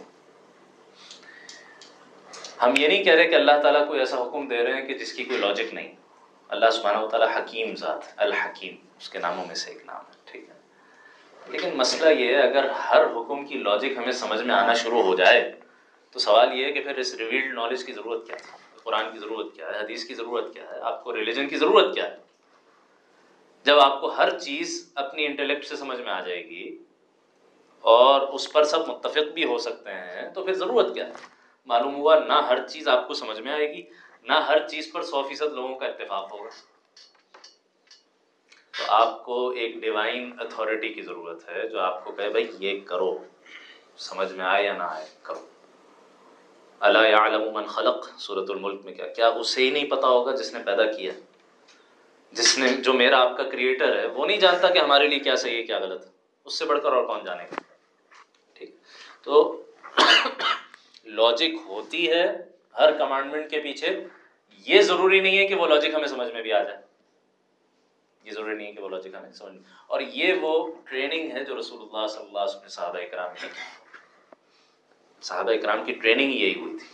ہم یہ نہیں کہہ رہے کہ اللہ تعالیٰ کوئی ایسا حکم دے رہے ہیں کہ جس کی کوئی لاجک نہیں۔ اللہ سبحانہ و تعالیٰ حکیم ذات، الحکیم، اس کے ناموں میں سے ایک نام ہے۔ لیکن مسئلہ یہ ہے، اگر ہر حکم کی لاجک ہمیں سمجھ میں آنا شروع ہو جائے، تو سوال یہ ہے کہ پھر اس ریویلڈ نالج کی ضرورت کیا ہے؟ قرآن کی ضرورت کیا ہے؟ حدیث کی ضرورت کیا ہے؟ آپ کو ریلیجن کی ضرورت کیا ہے؟ جب آپ کو ہر چیز اپنی انٹلیکٹ سے سمجھ میں آ جائے گی اور اس پر سب متفق بھی ہو سکتے ہیں، تو پھر ضرورت کیا ہے؟ معلوم ہوا، نہ ہر چیز آپ کو سمجھ میں آئے گی، نہ ہر چیز پر سو فیصد لوگوں کا اتفاق ہوگا۔ تو آپ کو ایک ڈیوائن اتھارٹی کی ضرورت ہے جو آپ کو کہے، بھائی، یہ کرو۔ سمجھ میں آئے یا نہ آئے، کرو۔ اللہ من خلق صورت الملک میں کیا؟ کیا اسے ہی نہیں پتا ہوگا جس نے پیدا کیا؟ جس نے، جو میرا آپ کا کریٹر ہے، وہ نہیں جانتا کہ ہمارے لیے کیا صحیح ہے، کیا غلط ہے۔ اس سے بڑھ کر اور کون جانے گا؟ ٹھیک۔ تو لاجک ہوتی ہے ہر کمانڈمنٹ کے پیچھے۔ یہ ضروری نہیں ہے کہ وہ لاجک ہمیں سمجھ میں بھی آ جائے۔ یہ ضروری نہیں ہے کہ وہ لاجک ہمیں سمجھ اور یہ وہ ٹریننگ ہے جو رسول اللہ صلی اللہ علیہ وسلم نے صحابہ اکرام کی صحابہ اکرام کی ٹریننگ یہی ہوئی تھی۔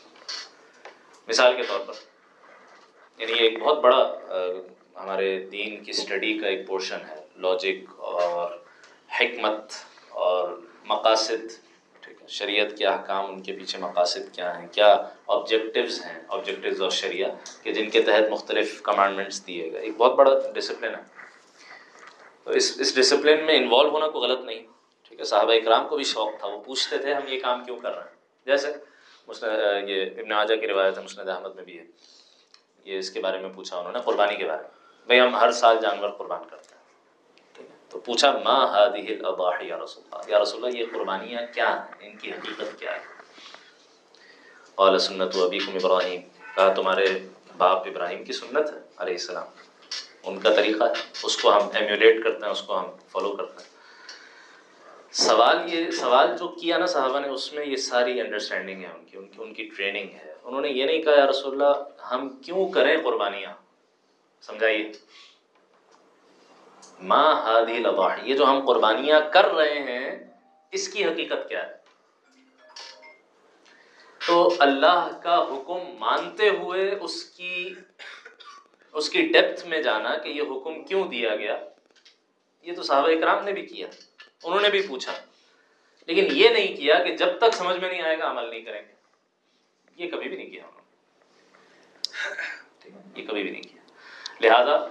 مثال کے طور پر یعنی ایک بہت بڑا ہمارے دین کی اسٹڈی کا ایک پورشن ہے۔ لاجک اور حکمت اور مقاصد۔ ٹھیک ہے، شریعت کے احکام، ان کے پیچھے مقاصد کیا ہیں؟ کیا آبجیکٹیوز ہیں؟ آبجیکٹیوز اور شریعہ کہ جن کے تحت مختلف کمانڈمنٹس دیے گئے۔ ایک بہت بڑا ڈسپلن ہے۔ تو اس اس ڈسپلن میں انوالو ہونا کوئی غلط نہیں۔ ٹھیک ہے، صحابہ اکرام کو بھی شوق تھا، وہ پوچھتے تھے ہم یہ کام کیوں کر رہے ہیں۔ جیسے مسند یہ ابن اعجہ کی روایت ہے، مسند احمد میں بھی ہے۔ یہ اس کے بارے میں پوچھا انہوں نے، قربانی کے بارے میں۔ بھائی، ہم ہر سال جانور قربان کرتے ہیں۔ ٹھیک ہے، تو پوچھا، ما هذه الاضاحی یا رسول اللہ؟ یا رسول اللہ، یہ قربانیاں کیا ہیں؟ ان کی حقیقت کیا ہے؟ قال سنت ابیکم ابراہیم۔ کہا، تمہارے باپ ابراہیم کی سنت ہے علیہ السلام۔ ان کا طریقہ ہے اس کو ہم ایمیولیٹ کرتے ہیں، اس کو ہم فالو کرتے ہیں۔ سوال یہ، سوال جو کیا نا صحابہ نے، اس میں یہ ساری انڈرسٹینڈنگ ہے ان کی ان کی ان کی ٹریننگ ہے۔ انہوں نے یہ نہیں کہا، یا رسول اللہ، ہم کیوں کریں قربانیاں؟ سمجھائیے۔ ماں ہادی لباح یہ جو ہم قربانیاں کر رہے ہیں، اس کی حقیقت کیا ہے؟ تو اللہ کا حکم مانتے ہوئے اس کی اس کی ڈیپتھ میں جانا کہ یہ حکم کیوں دیا گیا؟ یہ تو صحابہ اکرام نے بھی کیا، انہوں نے بھی پوچھا۔ لیکن یہ نہیں کیا کہ جب تک سمجھ میں نہیں آئے گا عمل نہیں کریں گے۔ یہ کبھی بھی نہیں کیا انہوں نے۔ یہ کبھی بھی نہیں کیا۔ لہذا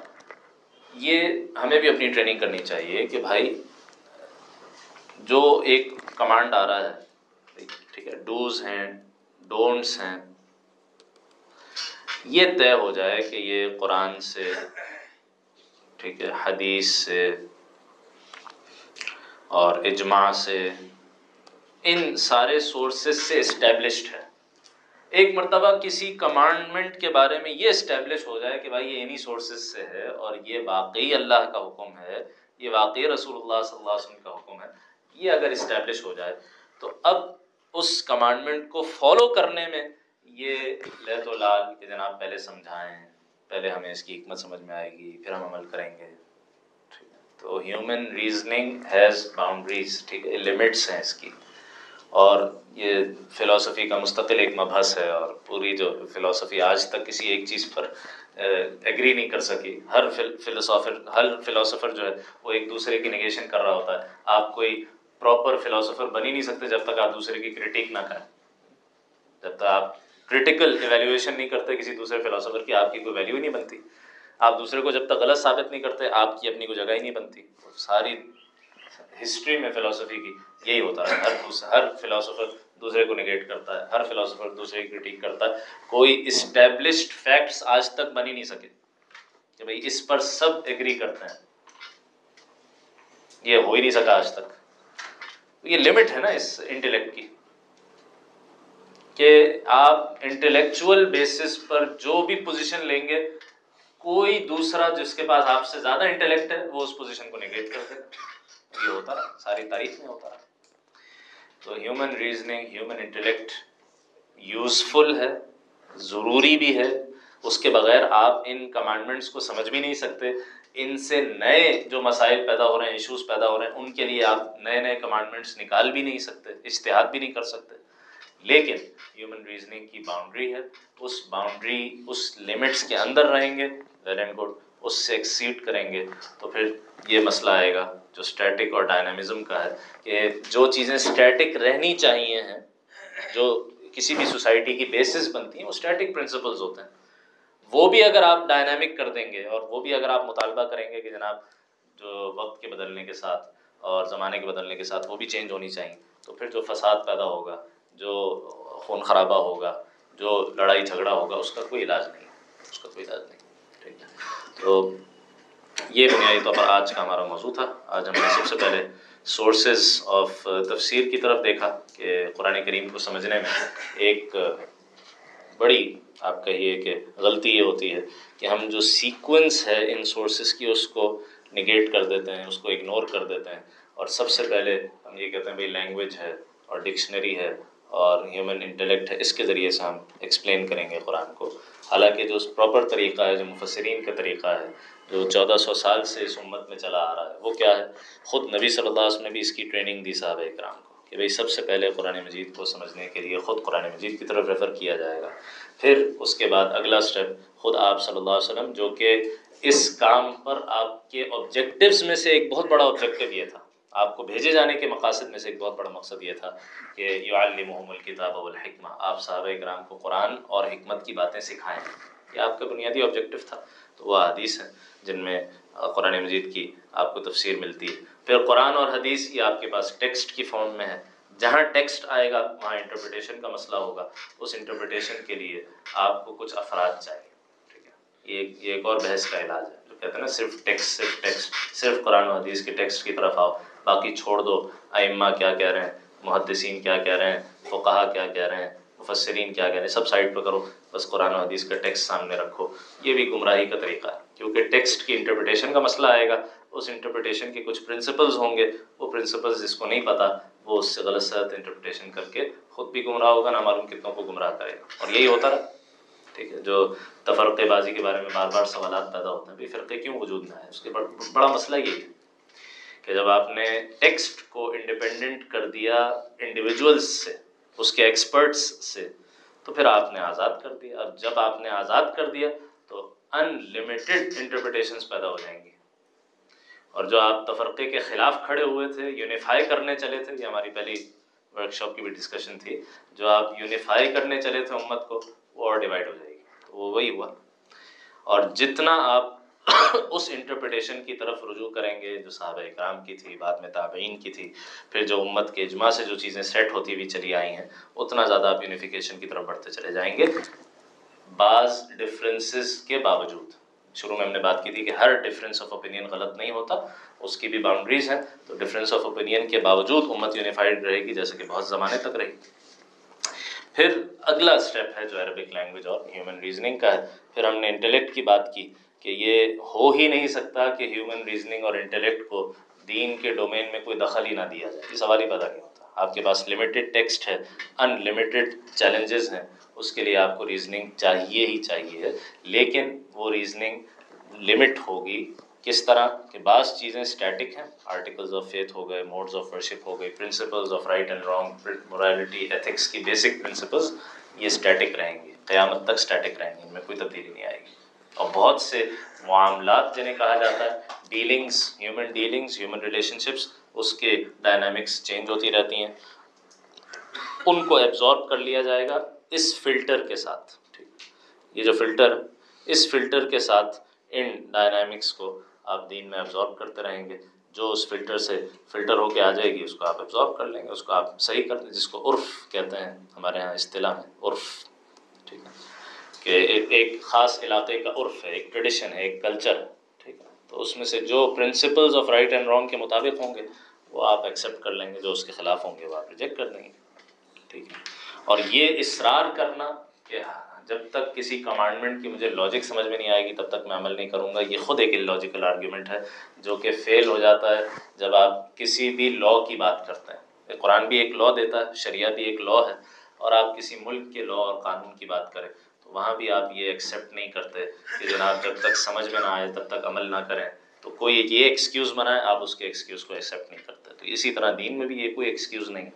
یہ ہمیں بھی اپنی ٹریننگ کرنی چاہیے کہ بھائی جو ایک کمانڈ آ رہا ہے، ٹھیک ہے ڈوز ہیں ڈونٹس ہیں یہ طے ہو جائے کہ یہ قرآن سے، ٹھیک ہے، حدیث سے اور اجماع سے، ان سارے سورسز سے اسٹیبلشڈ ہے۔ ایک مرتبہ کسی کمانڈمنٹ کے بارے میں یہ اسٹیبلش ہو جائے کہ بھائی یہ انہی سورسز سے ہے اور یہ واقعی اللہ کا حکم ہے، یہ واقعی رسول اللہ صلی اللہ علیہ وسلم کا حکم ہے، یہ اگر اسٹیبلش ہو جائے تو اب اس کمانڈمنٹ کو فالو کرنے میں یہ لہت و لال کہ جناب پہلے سمجھائیں، پہلے ہمیں اس کی حکمت سمجھ میں آئے گی، پھر ہم عمل کریں گے۔ تو ہیومن ریزننگ ہیز باؤنڈریز ٹھیک ہے لمٹس ہیں اس کی۔ اور یہ فلاسفی کا مستقل ایک مبحث ہے اور پوری جو فلاسفی آج تک کسی ایک چیز پر ایگری نہیں کر سکی۔ ہر فلسافر ہر فلاسفر جو ہے، وہ ایک دوسرے کی نگیشن کر رہا ہوتا ہے۔ آپ کوئی پراپر فلاسفر بن ہی نہیں سکتے جب تک آپ دوسرے کی کرٹیک نہ کریں۔ جب تک آپ کرٹیکل ایویلیویشن نہیں کرتے کسی دوسرے فلاسفر کی، آپ کی کوئی ویلیو ہی نہیں بنتی۔ آپ دوسرے کو جب تک غلط ثابت نہیں کرتے، آپ کی اپنی کوئی جگہ ہی نہیں بنتی۔ ساری ہسٹری میں فلاسفی کی یہی ہوتا ہے۔ ہر ہر فلاسفر دوسرے کو نگیٹ کرتا ہے، ہر فلاسفر دوسرے کی کرٹیک کرتا ہے۔ کوئی اسٹیبلشڈ فیکٹس آج تک بن ہی نہیں سکے۔ کہ بھائی، اس پر سب ایگری کرتے ہیں۔ یہ ہو ہی نہیں سکا آج تک۔ یہ لمٹ ہے نا اس انٹلیکٹ کی۔ کہ آپ انٹلیکچوئل بیسس پر جو بھی پوزیشن لیں گے، کوئی دوسرا جس کے پاس آپ سے زیادہ انٹلیکٹ ہے، وہ اس پوزیشن کو نگیٹ کر دے۔ یہ ہوتا رہا، ساری تاریخ میں ہوتا رہا۔ تو human reasoning human intellect useful ہے، ضروری بھی ہے۔ اس کے بغیر آپ ان کمانڈمنٹس کو سمجھ بھی نہیں سکتے۔ ان سے نئے جو مسائل پیدا ہو رہے ہیں ایشوز پیدا ہو رہے ہیں، ان کے لیے آپ نئے نئے کمانڈمنٹس نکال بھی نہیں سکتے اشتہاد بھی نہیں کر سکتے۔ لیکن ہیومن ریزننگ کی باؤنڈری ہے، اس باؤنڈری اس لمٹس کے اندر رہیں گے ویل اینڈ گڈ اس سے ایکسیڈ کریں گے، تو پھر یہ مسئلہ آئے گا جو اسٹیٹک اور ڈائنامزم کا ہے کہ جو چیزیں اسٹیٹک رہنی چاہیے ہیں، جو کسی بھی سوسائٹی کی بیسس بنتی ہیں، وہ اسٹیٹک پرنسپلز ہوتے ہیں۔ وہ بھی اگر آپ ڈائنامک کر دیں گے اور وہ بھی اگر آپ مطالبہ کریں گے کہ جناب جو وقت کے بدلنے کے ساتھ اور زمانے کے بدلنے کے ساتھ وہ بھی چینج ہونی چاہیے، تو پھر جو فساد پیدا ہوگا جو خون خرابہ ہوگا، جو لڑائی جھگڑا ہوگا، اس کا کوئی علاج نہیں، اس کا کوئی علاج نہیں، ٹھیک ہے؟ تو یہ بنیادی طور پر آج کا ہمارا موضوع تھا۔ آج ہم نے سب سے پہلے سورسز آف uh, تفسیر کی طرف دیکھا کہ قرآن کریم کو سمجھنے میں ایک بڑی، آپ کہیے کہ غلطی یہ ہوتی ہے کہ ہم جو سیکوینس ہے ان سورسز کی، اس کو نگیٹ کر دیتے ہیں، اس کو اگنور کر دیتے ہیں۔ اور سب سے پہلے ہم یہ کہتے ہیں بھائی لینگویج ہے اور ڈکشنری ہے اور ہیومن انٹلیکٹ ہے، اس کے ذریعے سے ہم ایکسپلین کریں گے قرآن کو۔ حالانکہ جو پراپر طریقہ ہے، جو مفسرین کا طریقہ ہے، جو چودہ سو سال سے اس امت میں چلا آ رہا ہے، وہ کیا ہے؟ خود نبی صلی اللہ علیہ وسلم نے بھی اس کی ٹریننگ دی صاحب اکرام کو کہ بھائی سب سے پہلے قرآن مجید کو سمجھنے کے لیے خود قرآن مجید کی طرف ریفر کیا جائے گا۔ پھر اس کے بعد اگلا اسٹیپ خود آپ صلی اللہ علیہ وسلم جو کہ اس کام پر آپ کے آبجیکٹیوز میں سے ایک بہت بڑا آبجیکٹیو یہ تھا۔ آپ کو بھیجے جانے کے مقاصد میں سے ایک بہت بڑا مقصد یہ تھا کہ یو الکتاب الکتاب والحکمہ، آپ صحابہ اکرام کو قرآن اور حکمت کی باتیں سکھائیں۔ یہ آپ کا بنیادی آبجیکٹیو تھا، تو وہ حدیث ہیں جن میں قرآن مجید کی آپ کو تفسیر ملتی ہے۔ پھر قرآن اور حدیث یہ آپ کے پاس ٹیکسٹ کی فارم میں ہے۔ جہاں ٹیکسٹ آئے گا، وہاں انٹرپریٹیشن کا مسئلہ ہوگا۔ اس انٹرپریٹیشن کے لیے آپ کو کچھ افراد چاہیے۔ ٹھیک ہے؟ یہ ایک اور بحث کا علاج ہے۔ جو کہتے ہیں نا، صرف ٹیکسٹ صرف ٹیکسٹ صرف قرآن و حدیث کے ٹیکسٹ کی طرف آؤ۔ باقی چھوڑ دو۔ ائمہ کیا کہہ رہے ہیں؟ محدثین کیا کہہ رہے ہیں؟ فقہ کیا کہہ رہے ہیں؟ مفسرین کیا کہہ رہے ہیں؟ سب سائڈ پہ کرو۔ بس قرآن و حدیث کا ٹیکسٹ سامنے رکھو۔ یہ بھی گمراہی کا طریقہ ہے۔ کیونکہ ٹیکسٹ کی انٹرپریٹیشن کا مسئلہ آئے گا۔ اس انٹرپریٹیشن کے کچھ پرنسپلز ہوں گے۔ وہ پرنسپلز جس کو نہیں پتہ وہ اس سے غلط سلط انٹرپریٹیشن کر کے خود بھی گمراہ ہوگا نہ معلوم کتنوں کو گمراہ کرے گا۔ اور یہی ہوتا رہا۔ ٹھیک ہے، جو تفرقے بازی کے بارے میں بار بار سوالات پیدا ہوتے ہیں بھی فرقے کیوں وجود میں ہے اس کے بڑا مسئلہ یہی ہے۔ کہ جب آپ نے ٹیکسٹ کو انڈیپینڈنٹ کر دیا انڈیویجولس سے، اس کے ایکسپرٹس سے، تو پھر آپ نے آزاد کر دیا۔ اب جب آپ نے آزاد کر دیا، تو ان لمیٹیڈ انٹرپریٹیشنس پیدا ہو جائیں گی۔ اور جو آپ تفرقے کے خلاف کھڑے ہوئے تھے یونیفائی کرنے چلے تھے، یہ ہماری پہلی ورک شاپ کی بھی ڈسکشن تھی۔ جو آپ یونیفائی کرنے چلے تھے امت کو، وہ اور ڈیوائڈ ہو جائے گی۔ تو وہ وہی ہوا۔ اور جتنا آپ اس انٹرپریٹیشن کی طرف رجوع کریں گے، جو صحابہ اکرام کی تھی، بعد میں تابعین کی تھی، پھر جو امت کے اجماع سے جو چیزیں سیٹ ہوتی ہوئی چلی آئی ہیں، اتنا زیادہ آپ یونیفیکیشن کی طرف بڑھتے چلے جائیں گے۔ بعض ڈفرینسز کے باوجود، شروع میں ہم نے بات کی تھی کہ ہر ڈفرینس آف اوپینین غلط نہیں ہوتا، اس کی بھی باؤنڈریز ہیں۔ تو ڈفرینس آف اوپینین کے باوجود امت یونیفائڈ رہے گی، جیسے کہ بہت زمانے تک رہے گی پھر اگلا اسٹیپ ہے جو عربک لینگویج اور ہیومن ریزننگ کا ہے۔ پھر ہم نے انٹلیکٹ کی بات کی۔ کہ یہ ہو ہی نہیں سکتا کہ ہیومن ریزننگ اور انٹلیکٹ کو دین کے ڈومین میں کوئی دخل ہی نہ دیا جائے۔ یہ سوال ہی پیدا نہیں ہوتا۔ آپ کے پاس لمیٹیڈ ٹیکسٹ ہے ان لمیٹیڈ چیلنجز ہیں، اس کے لیے آپ کو ریزننگ چاہیے ہی چاہیے۔ لیکن وہ ریزننگ لمٹ ہوگی کس طرح؟ کہ بعض چیزیں اسٹیٹک ہیں۔ آرٹیکلز آف فیتھ ہو گئے موڈز آف ورشپ ہو گئی principles of right and wrong morality ethics کی بیسک پرنسپلز یہ اسٹیٹک رہیں گی۔ قیامت تک اسٹیٹک رہیں گی، ان میں کوئی تبدیلی نہیں آئے گی۔ اور بہت سے معاملات جنہیں کہا جاتا ہے dealings human dealings human relationships اس کے ڈائنامکس چینج ہوتی رہتی ہیں۔ ان کو ایبزارب کر لیا جائے گا اس فلٹر کے ساتھ۔ ٹھیک۔ یہ جو فلٹر اس فلٹر کے ساتھ ان ڈائنامکس کو آپ دین میں ایبزارب کرتے رہیں گے۔ جو اس فلٹر سے فلٹر ہو کے آ جائے گی، اس کو آپ ایبزارب کر لیں گے، اس کو آپ صحیح کر دیں جس کو عرف کہتے ہیں، ہمارے یہاں اصطلاح میں عرف۔ کہ ایک خاص علاقے کا عرف ہے، ایک ٹریڈیشن ہے، ایک کلچر ہے ٹھیک ہے؟ تو اس میں سے جو principles of right and wrong کے مطابق ہوں گے، وہ آپ ایکسیپٹ کر لیں گے، جو اس کے خلاف ہوں گے، وہ آپ ریجیکٹ کر دیں گے. ٹھیک ہے؟ اور یہ اصرار کرنا کہ جب تک کسی کمانڈمنٹ کی مجھے لاجک سمجھ میں نہیں آئے گی، تب تک میں عمل نہیں کروں گا. یہ خود ایک لاجیکل آرگیومنٹ ہے، جو کہ فیل ہو جاتا ہے جب آپ کسی بھی لا کی بات کرتے ہیں. قرآن بھی ایک لا دیتا ہے، شریعہ بھی ایک لا ہے، اور آپ کسی ملک کے لا اور قانون کی بات کریں۔ وہاں بھی آپ یہ ایکسیپٹ نہیں کرتے کہ جناب جب تک سمجھ میں نہ آئے، تب تک عمل نہ کریں۔ تو کوئی یہ ایکسکیوز بنائے آپ اس کے ایکسکیوز کو ایکسیپٹ نہیں کرتے۔ تو اسی طرح دین میں بھی یہ کوئی ایکسکیوز نہیں ہے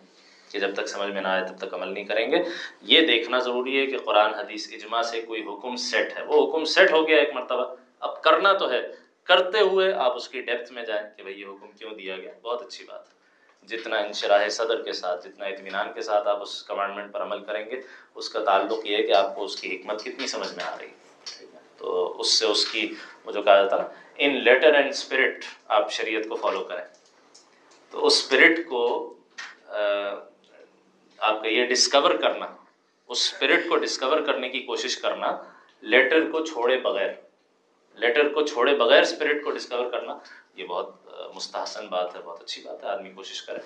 کہ جب تک سمجھ میں نہ آئے، تب تک عمل نہیں کریں گے۔ یہ دیکھنا ضروری ہے کہ قرآن، حدیث، اجماع سے کوئی حکم سیٹ ہے۔ وہ حکم سیٹ ہو گیا ایک مرتبہ۔ اب کرنا تو ہے۔ کرتے ہوئے آپ اس کی ڈیپتھ میں جائیں کہ بھائی یہ حکم کیوں دیا گیا؟ بہت اچھی بات ہے۔ جتنا انشراح صدر کے ساتھ، جتنا اطمینان کے ساتھ آپ اس کمانڈمنٹ پر عمل کریں گے، اس کا تعلق یہ ہے کہ آپ کو اس کی حکمت کتنی سمجھ میں آ رہی ہے۔ تو اس سے اس کی وہ جو کہا جاتا نا ان لیٹر اینڈ اسپرٹ آپ شریعت کو فالو کریں۔ تو اس اسپرٹ کو آپ کا یہ ڈسکور کرنا، اس اسپرٹ کو ڈسکور کرنے کی کوشش کرنا لیٹر کو چھوڑے بغیر لیٹر کو چھوڑے بغیر اسپرٹ کو ڈسکور کرنا یہ بہت مستحسن بات ہے، بہت اچھی بات ہے، آدمی کوشش کرے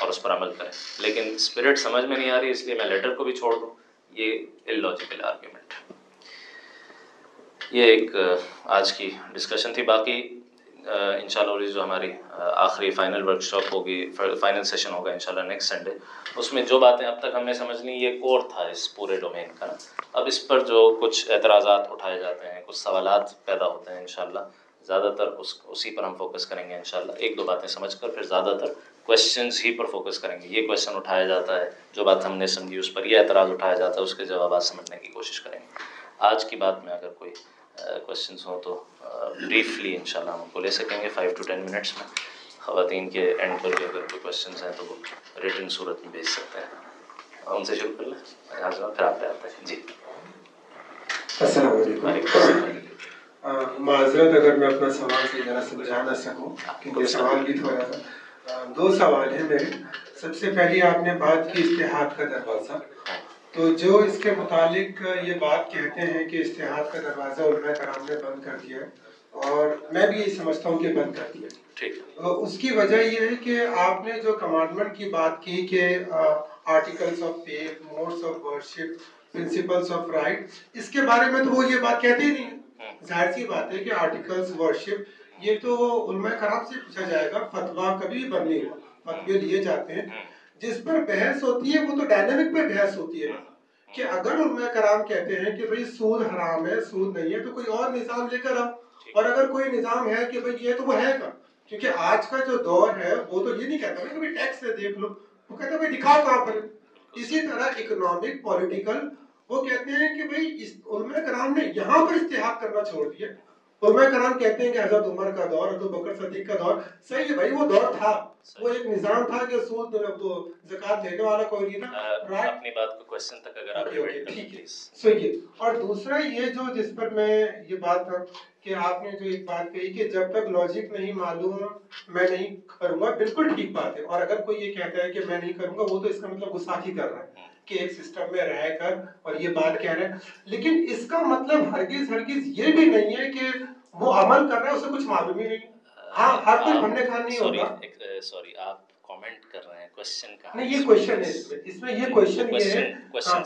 اور اس پر عمل کرے۔ لیکن اسپرٹ سمجھ میں نہیں آ رہی، اس لیے میں لیٹر کو بھی چھوڑ دوں۔ یہ لاجیکل آرگیومنٹ یہ ایک آج کی ڈسکشن تھی۔ باقی ان شاء اللہ جو ہماری آخری فائنل ورک شاپ ہوگی فائنل سیشن ہوگا ان شاء اللہ نیکسٹ سنڈے اس میں جو باتیں اب تک ہم نے سمجھ لی، یہ کور تھا اس پورے ڈومین کا۔ اب اس پر جو کچھ اعتراضات اٹھائے جاتے ہیں، کچھ سوالات پیدا ہوتے ہیں ان شاء اللہ زیادہ تر اس اسی پر ہم فوکس کریں گے ان شاء اللہ ایک دو باتیں سمجھ کر پھر زیادہ تر کوشچنز ہی پر فوکس کریں گے۔ یہ کوشچن اٹھایا جاتا ہے جو بات ہم نے سمجھی اس پر یہ اعتراض اٹھایا جاتا ہے اس کے جوابات سمجھنے کی کوشش کریں گے۔ آج کی بات میں اگر کوئی کوشچنس ہوں تو بریفلی ان شاء اللہ ہم کو لے سکیں گے۔ فائیو ٹو ٹین منٹس میں خواتین کے اینڈ پر بھی اگر کوئی کوشچنس ہیں تو وہ ریٹن صورت میں بھیج سکتے ہیں۔ ان سے شروع کر لیں پھر آپ پہ آتے ہیں۔ جی۔ السلام علیکم۔ معذرت اگر میں اپنا سوال سے ذرا سمجھا نہ سکوں کیونکہ سوال بھی تھوڑا سا۔ دو سوال ہیں میرے۔ سب سے پہلی آپ نے بات کی اشتہاد کا دروازہ۔ تو جو اس کے متعلق یہ بات کہتے ہیں کہ اشتہاد کا دروازہ علماء کرام نے بند کر دیا ہے اور میں بھی یہی سمجھتا ہوں کہ بند کر دیا اس کی وجہ یہ ہے کہ آپ نے جو کمانڈمنٹ کی بات کی کہ articles of faith modes of worship principles of right اس کے بارے میں تو وہ یہ بات کہتے ہی نہیں ظاہر سی بات ہے کہ آرٹیکلس ورشپ یہ تو علماء کرام سے پوچھا جائے گا فتویٰ کبھی بند نہیں ہوا فتوے لیے جاتے ہیں۔ جس پر بحث ہوتی ہے وہ تو ڈائنامک پہ بحث ہوتی ہے۔ کہ اگر علماء کرام کہتے ہیں کہ بھئی سود حرام ہے سود نہیں ہے تو کوئی اور نظام لے کر آؤ۔ اور اگر کوئی نظام ہے کہ بھئی یہ تو وہ ہے کر کیونکہ آج کا جو دور ہے وہ تو یہ نہیں کہتا۔ کہ بھائی ٹیکس سے دیکھ لو وہ کہتا ہے بھائی دکھاؤ کہاں پر۔ اسی طرح اکنامک پولیٹیکل وہ کہتے ہیں کہ بھائی اس علماء کرام نے یہاں پر اشتہار کرنا چھوڑ دیا۔ علماء کرام کہتے ہیں کہ حضرت عمر کا دور حضرت بکر صدیق کا دور۔ صحیح ہے بھائی وہ دور تھا۔ وہ ایک نظام تھا کہ سود تو زکات لینے والا کوئی نہیں تھا۔ اپنی بات کو کوسچن تک اگر آپ ٹھیک ہے۔ صحیح ہے۔ اور دوسرا یہ جو جس پر میں یہ بات کہ آپ نے جو ایک بات کہی کہ جب تک لاجک نہیں معلوم میں نہیں کروں گا بالکل ٹھیک بات ہے۔ اور اگر کوئی یہ کہتا ہے کہ میں نہیں کروں گا وہ تو اس کا مطلب گساخی کر رہا ہے۔ کہ ایک سسٹم میں رہ کر اور یہ بات کہہ رہے ہیں۔ لیکن اس کا مطلب ہرگز ہرگز یہ بھی نہیں ہے کہ وہ عمل کر رہا ہے اسے کچھ معلوم ہی نہیں۔ ہاں ہر کوئی ہم نے کھا نہیں ہوگا۔ سوری آپ کامنٹ کر رہے ہیں کوشچن کا۔ نہیں یہ کوشچن ہے اس میں۔ یہ کوشچن یہ ہے۔ ہاں،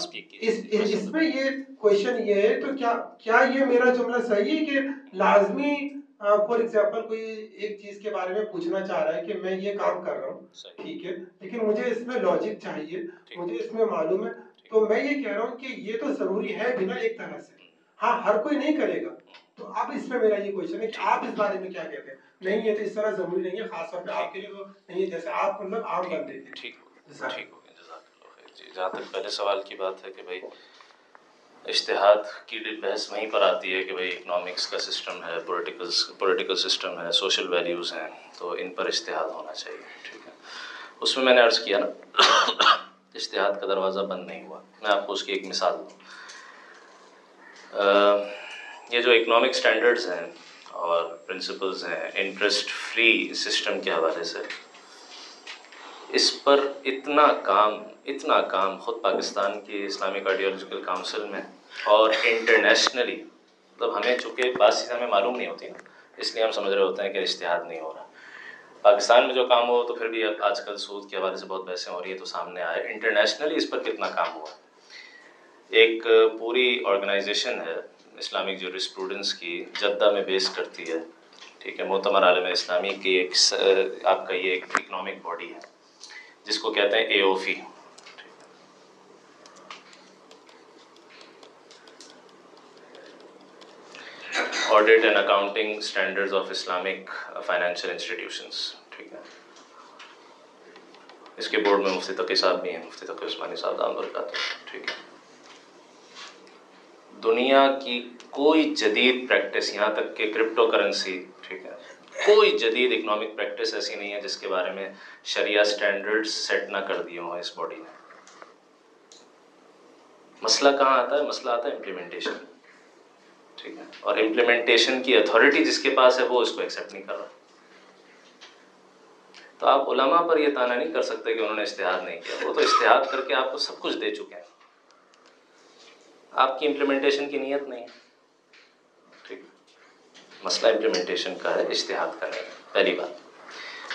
اس میں یہ کوشچن یہ ہے تو کیا کیا یہ میرا جملہ صحیح ہے کہ لازمی فور ایگزامپل کوئی ایک چیز کے بارے میں پوچھنا چاہ رہا ہے کہ میں یہ کام کر رہا ہوں ٹھیک ہے لیکن مجھے اس میں لاجک چاہیے مجھے اس میں معلوم ہے۔ تو میں یہ کہہ رہا ہوں کہ یہ تو ضروری ہے بنا ایک طرح سے۔ ہاں ہر کوئی نہیں کرے گا۔ تو اب اس میں میرا یہ کوشچن ہے کہ آپ اس بارے میں کیا کہتے ہیں؟ نہیں یہ تو اس طرح ضروری نہیں ہے خاص طور پہ آپ کے لیے تو نہیں ہے۔ جیسے آپ مطلب عام بندے ٹھیک ٹھیک ہو گیا جی جہاں تک پہلے سوال کی بات ہے کہ بھائی اشتہاد کی بحث وہیں پر آتی ہے کہ بھائی اکنامکس کا سسٹم ہے پولیٹیکل پولیٹیکل سسٹم ہے سوشل ویلیوز ہیں، تو ان پر اشتہاد ہونا چاہیے، ٹھیک ہے۔ اس میں میں نے عرض کیا نا، اشتہاد کا دروازہ بند نہیں ہوا۔ میں آپ کو اس کی ایک مثال دوں۔ یہ جو اکنامک اسٹینڈرڈز ہیں اور پرنسپلز ہیں انٹرسٹ فری سسٹم کے حوالے سے اس پر اتنا کام اتنا کام خود پاکستان کی اسلامک آئیڈیالوجیکل کاؤنسل میں اور انٹرنیشنلی مطلب ہمیں چونکہ بعض چیزیں ہمیں معلوم نہیں ہوتی نا، اس لیے ہم سمجھ رہے ہوتے ہیں کہ اشتہاد نہیں ہو رہا۔ پاکستان میں جو کام ہو تو پھر بھی آج کل سود کے حوالے سے بہت بحثیں ہو رہی ہے تو سامنے آئے۔ انٹرنیشنلی اس پر کتنا کام ہوا؟ ایک پوری آرگنائزیشن ہے، اسلامک جو اسٹوڈنٹس کی، جدہ میں بیس کرتی ہے۔ ٹھیک ہے معتمر عالم اسلامی کی ایک آپ کا یہ ایک اکنامک باڈی ہے۔ جس کو کہتے ہیں اے او فی audit and accounting standard of Islamic financial institutions ٹھیک ہے۔ اس کے بورڈ میں مفتی تقی صاحب بھی ہیں۔ مفتی تقی عثمانی صاحب، دام برکات۔ ٹھیک ہے۔ دنیا کی کوئی جدید پریکٹس یہاں تک کہ کرپٹو کرنسی ٹھیک ہے۔ کوئی جدید اکنامک پریکٹس ایسی نہیں ہے جس کے بارے میں شریعہ سٹینڈرڈ سیٹ نہ کر دیے ہوں اس باڈی نے۔ مسئلہ کہاں آتا ہے؟ مسئلہ آتا ہے امپلیمنٹیشن ٹھیک ہے؟ اور امپلیمنٹیشن کی اتھارٹی جس کے پاس ہے وہ اس کو ایکسیپٹ نہیں کر رہا۔ تو آپ علماء پر یہ تانا نہیں کر سکتے کہ انہوں نے اشتہار نہیں کیا۔ وہ تو اشتہار کر کے آپ کو سب کچھ دے چکے ہیں۔ آپ کی امپلیمنٹیشن کی نیت نہیں۔ ٹھیک مسئلہ امپلیمنٹیشن کا ہے اشتہاد کا نہیں پہلی بات۔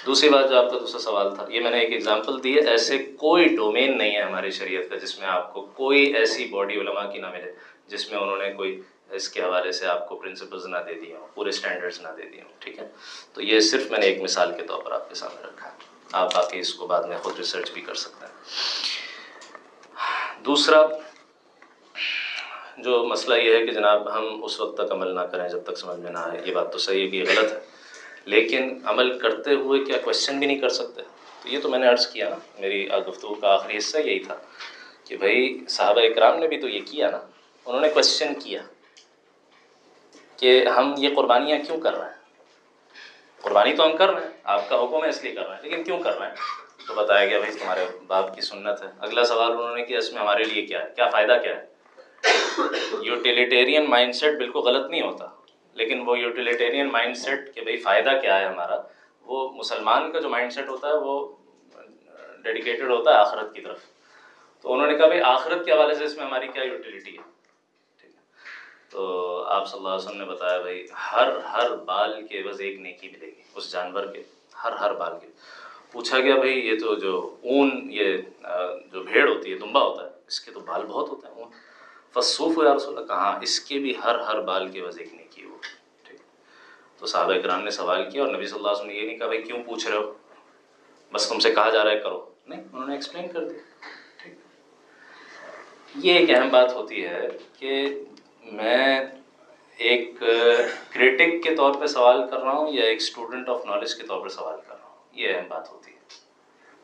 دوسری بات جو آپ کا دوسرا سوال تھا، یہ میں نے ایک ایگزامپل دی ہے، ایسے کوئی ڈومین نہیں ہے ہماری شریعت کا جس میں آپ کو کوئی ایسی باڈی علماء کی نہ ملے، جس میں انہوں نے کوئی اس کے حوالے سے آپ کو پرنسپلز نہ دے دیے ہوں، پورے اسٹینڈرڈز نہ دے دیے ہوں، ٹھیک ہے؟ تو یہ صرف میں نے ایک مثال کے طور پر آپ کے سامنے رکھا ہے۔ آپ باقی اس کو بعد میں خود ریسرچ بھی کر سکتے ہیں۔ دوسرا جو مسئلہ یہ ہے کہ جناب ہم اس وقت تک عمل نہ کریں جب تک سمجھ میں نہ آئے، یہ بات تو صحیح ہے کہ یہ غلط ہے۔ لیکن عمل کرتے ہوئے کیا کوشچن بھی نہیں کر سکتے؟ تو یہ تو میں نے عرض کیا نا، میری گفتگو کا آخری حصہ یہی تھا کہ بھائی صحابہ اکرام نے بھی تو یہ کیا نا، انہوں نے کوشچن کیا کہ ہم یہ قربانیاں کیوں کر رہے ہیں؟ قربانی تو ہم کر رہے ہیں، آپ کا حکم ہے اس لیے کر رہے ہیں، لیکن کیوں کر رہے ہیں؟ تو بتایا گیا بھائی تمہارے باپ کی سنت ہے۔ اگلا سوال انہوں نے کیا، اس میں ہمارے لیے کیا ہے؟ کیا فائدہ کیا ہے؟ یوٹیلیٹیرین مائنڈ سیٹ بالکل غلط نہیں ہوتا۔ لیکن وہ یوٹیلیٹیرین مائنڈ سیٹ کہ بھائی فائدہ کیا ہے ہمارا، وہ مسلمان کا جو مائنڈ سیٹ ہوتا ہے، وہ ڈیڈیکیٹڈ ہوتا ہے آخرت کی طرف۔ تو انہوں نے کہا بھائی آخرت کے حوالے سے اس میں ہماری کیا یوٹیلیٹی ہے؟ ٹھیک ہے۔ تو آپ صلی اللہ علیہ وسلم نے بتایا بھائی ہر ہر بال کے بس ایک نیکی ملے گی، اس جانور کے، ہر ہر بال کے۔ پوچھا گیا بھائی یہ تو جو اون، یہ جو بھیڑ ہوتی ہے، دمبا ہوتا ہے، اس کے تو بال بہت ہوتے ہیں، اون۔ فصوف یا رسول اللہ، کہاں اس کے بھی ہر ہر بال کے وز ایک نہیں کی وہ ٹھیک۔ تو صحابہ اکرام نے سوال کیا اور نبی صلی اللہ علیہ وسلم نے یہ نہیں کہا، بھائی کیوں پوچھ رہے ہو؟ بس تم سے کہا جا رہا ہے، کرو۔ نہیں، انہوں نے ایکسپلین کر دیا۔ ٹھیک۔ یہ ایک اہم بات ہوتی ہے کہ میں ایک کریٹک کے طور پہ سوال کر رہا ہوں یا ایک اسٹوڈنٹ آف نالج کے طور پہ سوال کر رہا ہوں؟ یہ اہم بات ہوتی ہے۔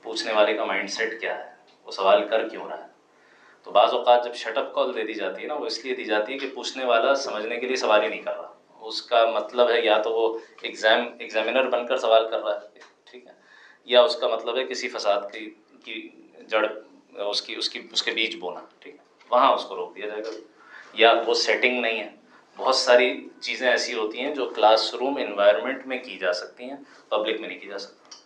پوچھنے والے کا مائنڈ سیٹ کیا ہے؟ وہ سوال کر کیوں رہا ہے؟ تو بعض اوقات جب شٹ اپ کال دے دی جاتی ہے نا، وہ اس لیے دی جاتی ہے کہ پوچھنے والا سمجھنے کے لیے سوال ہی نہیں کر رہا۔ اس کا مطلب ہے یا تو وہ ایگزام ایگزامینر بن کر سوال کر رہا ہے، ٹھیک ہے؟ یا اس کا مطلب ہے کسی فساد کی کی جڑ، اس کی اس کی، اس کے بیچ بونا، ٹھیک ہے؟ وہاں اس کو روک دیا جائے گا۔ یا وہ سیٹنگ نہیں ہے۔ بہت ساری چیزیں ایسی ہوتی ہیں جو کلاس روم انوائرمنٹ میں کی جا سکتی ہیں پبلک میں نہیں کی جا سکتی۔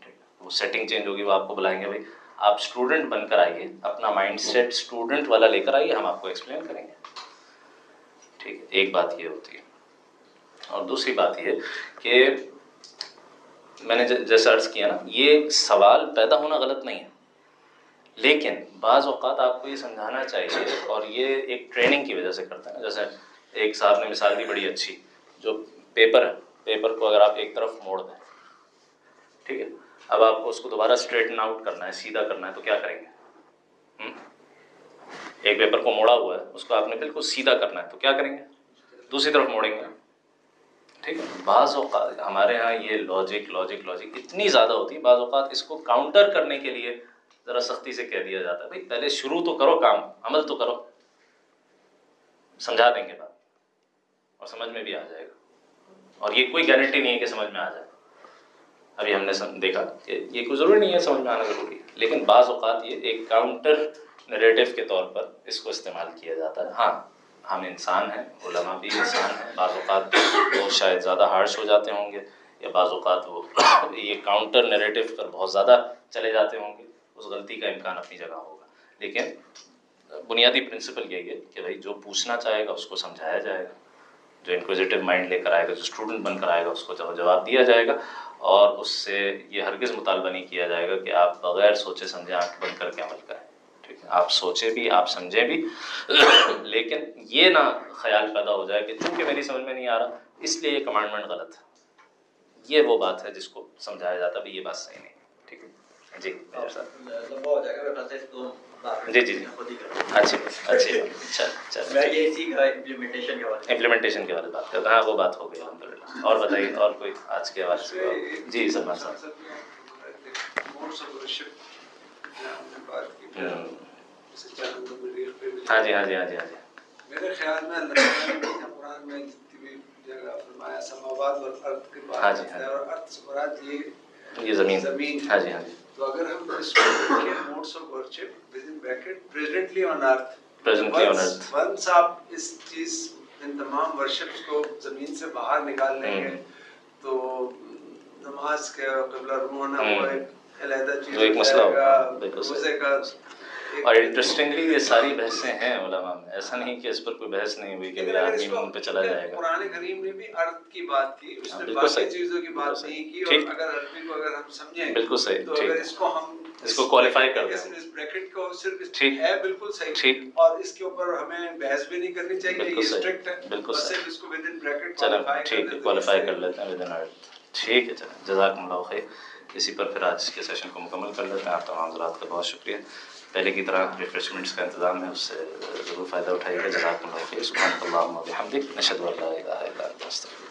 ٹھیک ہے؟ وہ سیٹنگ چینج ہوگی، وہ آپ کو بلائیں گے، بھائی آپ اسٹوڈنٹ بن کر آئیے، اپنا مائنڈ سیٹ اسٹوڈنٹ والا لے کر آئیے، ہم آپ کو ایکسپلین کریں گے۔ ٹھیک ہے، ایک بات یہ ہوتی ہے۔ اور دوسری بات یہ کہ میں نے جیسا عرض کیا نا، یہ سوال پیدا ہونا غلط نہیں ہے۔ لیکن بعض اوقات آپ کو یہ سمجھانا چاہیے اور یہ ایک ٹریننگ کی وجہ سے کرتے ہیں جیسے ایک صاحب نے مثال دی بڑی اچھی، جو پیپر ہے پیپر کو اگر آپ ایک طرف موڑ دیں۔ ٹھیک ہے۔ اب آپ کو اس کو دوبارہ اسٹریٹن آؤٹ کرنا ہے، سیدھا کرنا ہے، تو کیا کریں گے؟ ایک پیپر کو موڑا ہوا ہے، اس کو آپ نے بالکل سیدھا کرنا ہے، تو کیا کریں گے؟ دوسری طرف موڑیں گے۔ ٹھیک ہے؟ بعض اوقات ہمارے یہاں یہ لاجک لاجک لاجک اتنی زیادہ ہوتی ہے، بعض اوقات اس کو کاؤنٹر کرنے کے لیے ذرا سختی سے کہہ دیا جاتا ہے، بھائی پہلے شروع تو کرو کام، عمل تو کرو۔ سمجھا دیں گے بات، اور سمجھ میں بھی آ جائے گا۔ اور یہ کوئی گارنٹی نہیں ہے کہ سمجھ میں آ جائے ابھی ہم نے دیکھا کہ یہ کوئی ضروری نہیں ہے سمجھ میں آنا ضروری ہے۔ لیکن بعض اوقات یہ ایک کاؤنٹر نریٹو کے طور پر اس کو استعمال کیا جاتا ہے۔ ہاں ہم انسان ہیں، علماء بھی انسان ہیں۔ بعض اوقات وہ شاید زیادہ ہارش ہو جاتے ہوں گے، یا بعض اوقات وہ یہ کاؤنٹر نریٹو پر بہت زیادہ چلے جاتے ہوں گے۔ اس غلطی کا امکان اپنی جگہ ہوگا۔ لیکن بنیادی پرنسپل یہی ہے کہ بھائی جو پوچھنا چاہے گا، اس کو سمجھایا جائے گا۔ جو انکوزیٹو مائنڈ لے کر آئے گا، جو اسٹوڈنٹ بن کر آئے گا، اس کو جواب دیا جائے گا۔ اور اس سے یہ ہرگز مطالبہ نہیں کیا جائے گا کہ آپ بغیر سوچے سمجھے آنکھ بند کر کے عمل کریں۔ ٹھیک ہے، آپ سوچیں بھی، آپ سمجھیں بھی۔ لیکن یہ نہ خیال پیدا ہو جائے کہ چونکہ میری سمجھ میں نہیں آ رہا، اس لیے یہ کمانڈمنٹ غلط ہے۔ یہ وہ بات ہے جس کو سمجھایا جاتا بھی یہ بات صحیح نہیں۔ ہے جی جی جی جی۔ اچھی اچھی چل امپلیمنٹیشن کے بارے بات کرتے ہاں وہ بات ہو گئی الحمد للہ اور بتائیے اور کوئی آج کے حوالے سے جی سلمان صاحب۔ ہاں جی ہاں جی ہاں جی ہاں جی۔ میرے خیال میں اللہ قرآن میں جتنی بھی جگہ فرمایا سماوات اور ارتھ کے ہاں جی، اور سے مراد یہ زمین۔ ہاں جی ہاں جی۔ تو اگر ہم اس کو دیکھیں modes of worship with in bracket presently on earth Presently on earth. Once آپ اس چیز ان تمام ورشپس کو زمین سے باہر نکال لیں گے تو نماز کے قبلہ رو ہونا وہ ایک علیحدہ چیز ہو جائے گا روزے کا اور انٹرسٹنگلی یہ ساری بحثیں ہیں علماء میں ایسا نہیں کہ اس پر کوئی بحث نہیں ہوئی کہ اگر آدمی ان پہ چلا جائے گا قرآن کریم نے بھی ارتھ کی بات کی اس ہاں، نے باقی چیزوں کی بات نہیں کی۔ اور اگر عربی کو اگر ہم سمجھیں بالکل صحیح، تو۔ اگر اس کو ہم اس کو qualify کر دیں۔ اس بریکٹ کو صرف۔ ہے بالکل صحیح۔ اور اس کے اوپر ہمیں بحث بھی نہیں کرنی چاہیے یہ صحیح، اسٹرکٹ ہے بالکل بس صحیح۔ اس کو ود ان بریکٹ qualify ٹھیک ہے کوالیفائی کر لیتے ہیں ود ان ٹھیک ہے چلیں جزاک اللہ خیر اسی پر پھر آج کے سیشن کو مکمل کر لیتے ہیں آپ تمام حضرات کا بہت شکریہ پہلے کی طرح ریفریشمنٹس کا انتظام ہے، اس سے ضرور فائدہ اٹھائیے گا۔ جزاک اللہ خیر، سبحانک اللہم و بحمدک اللہ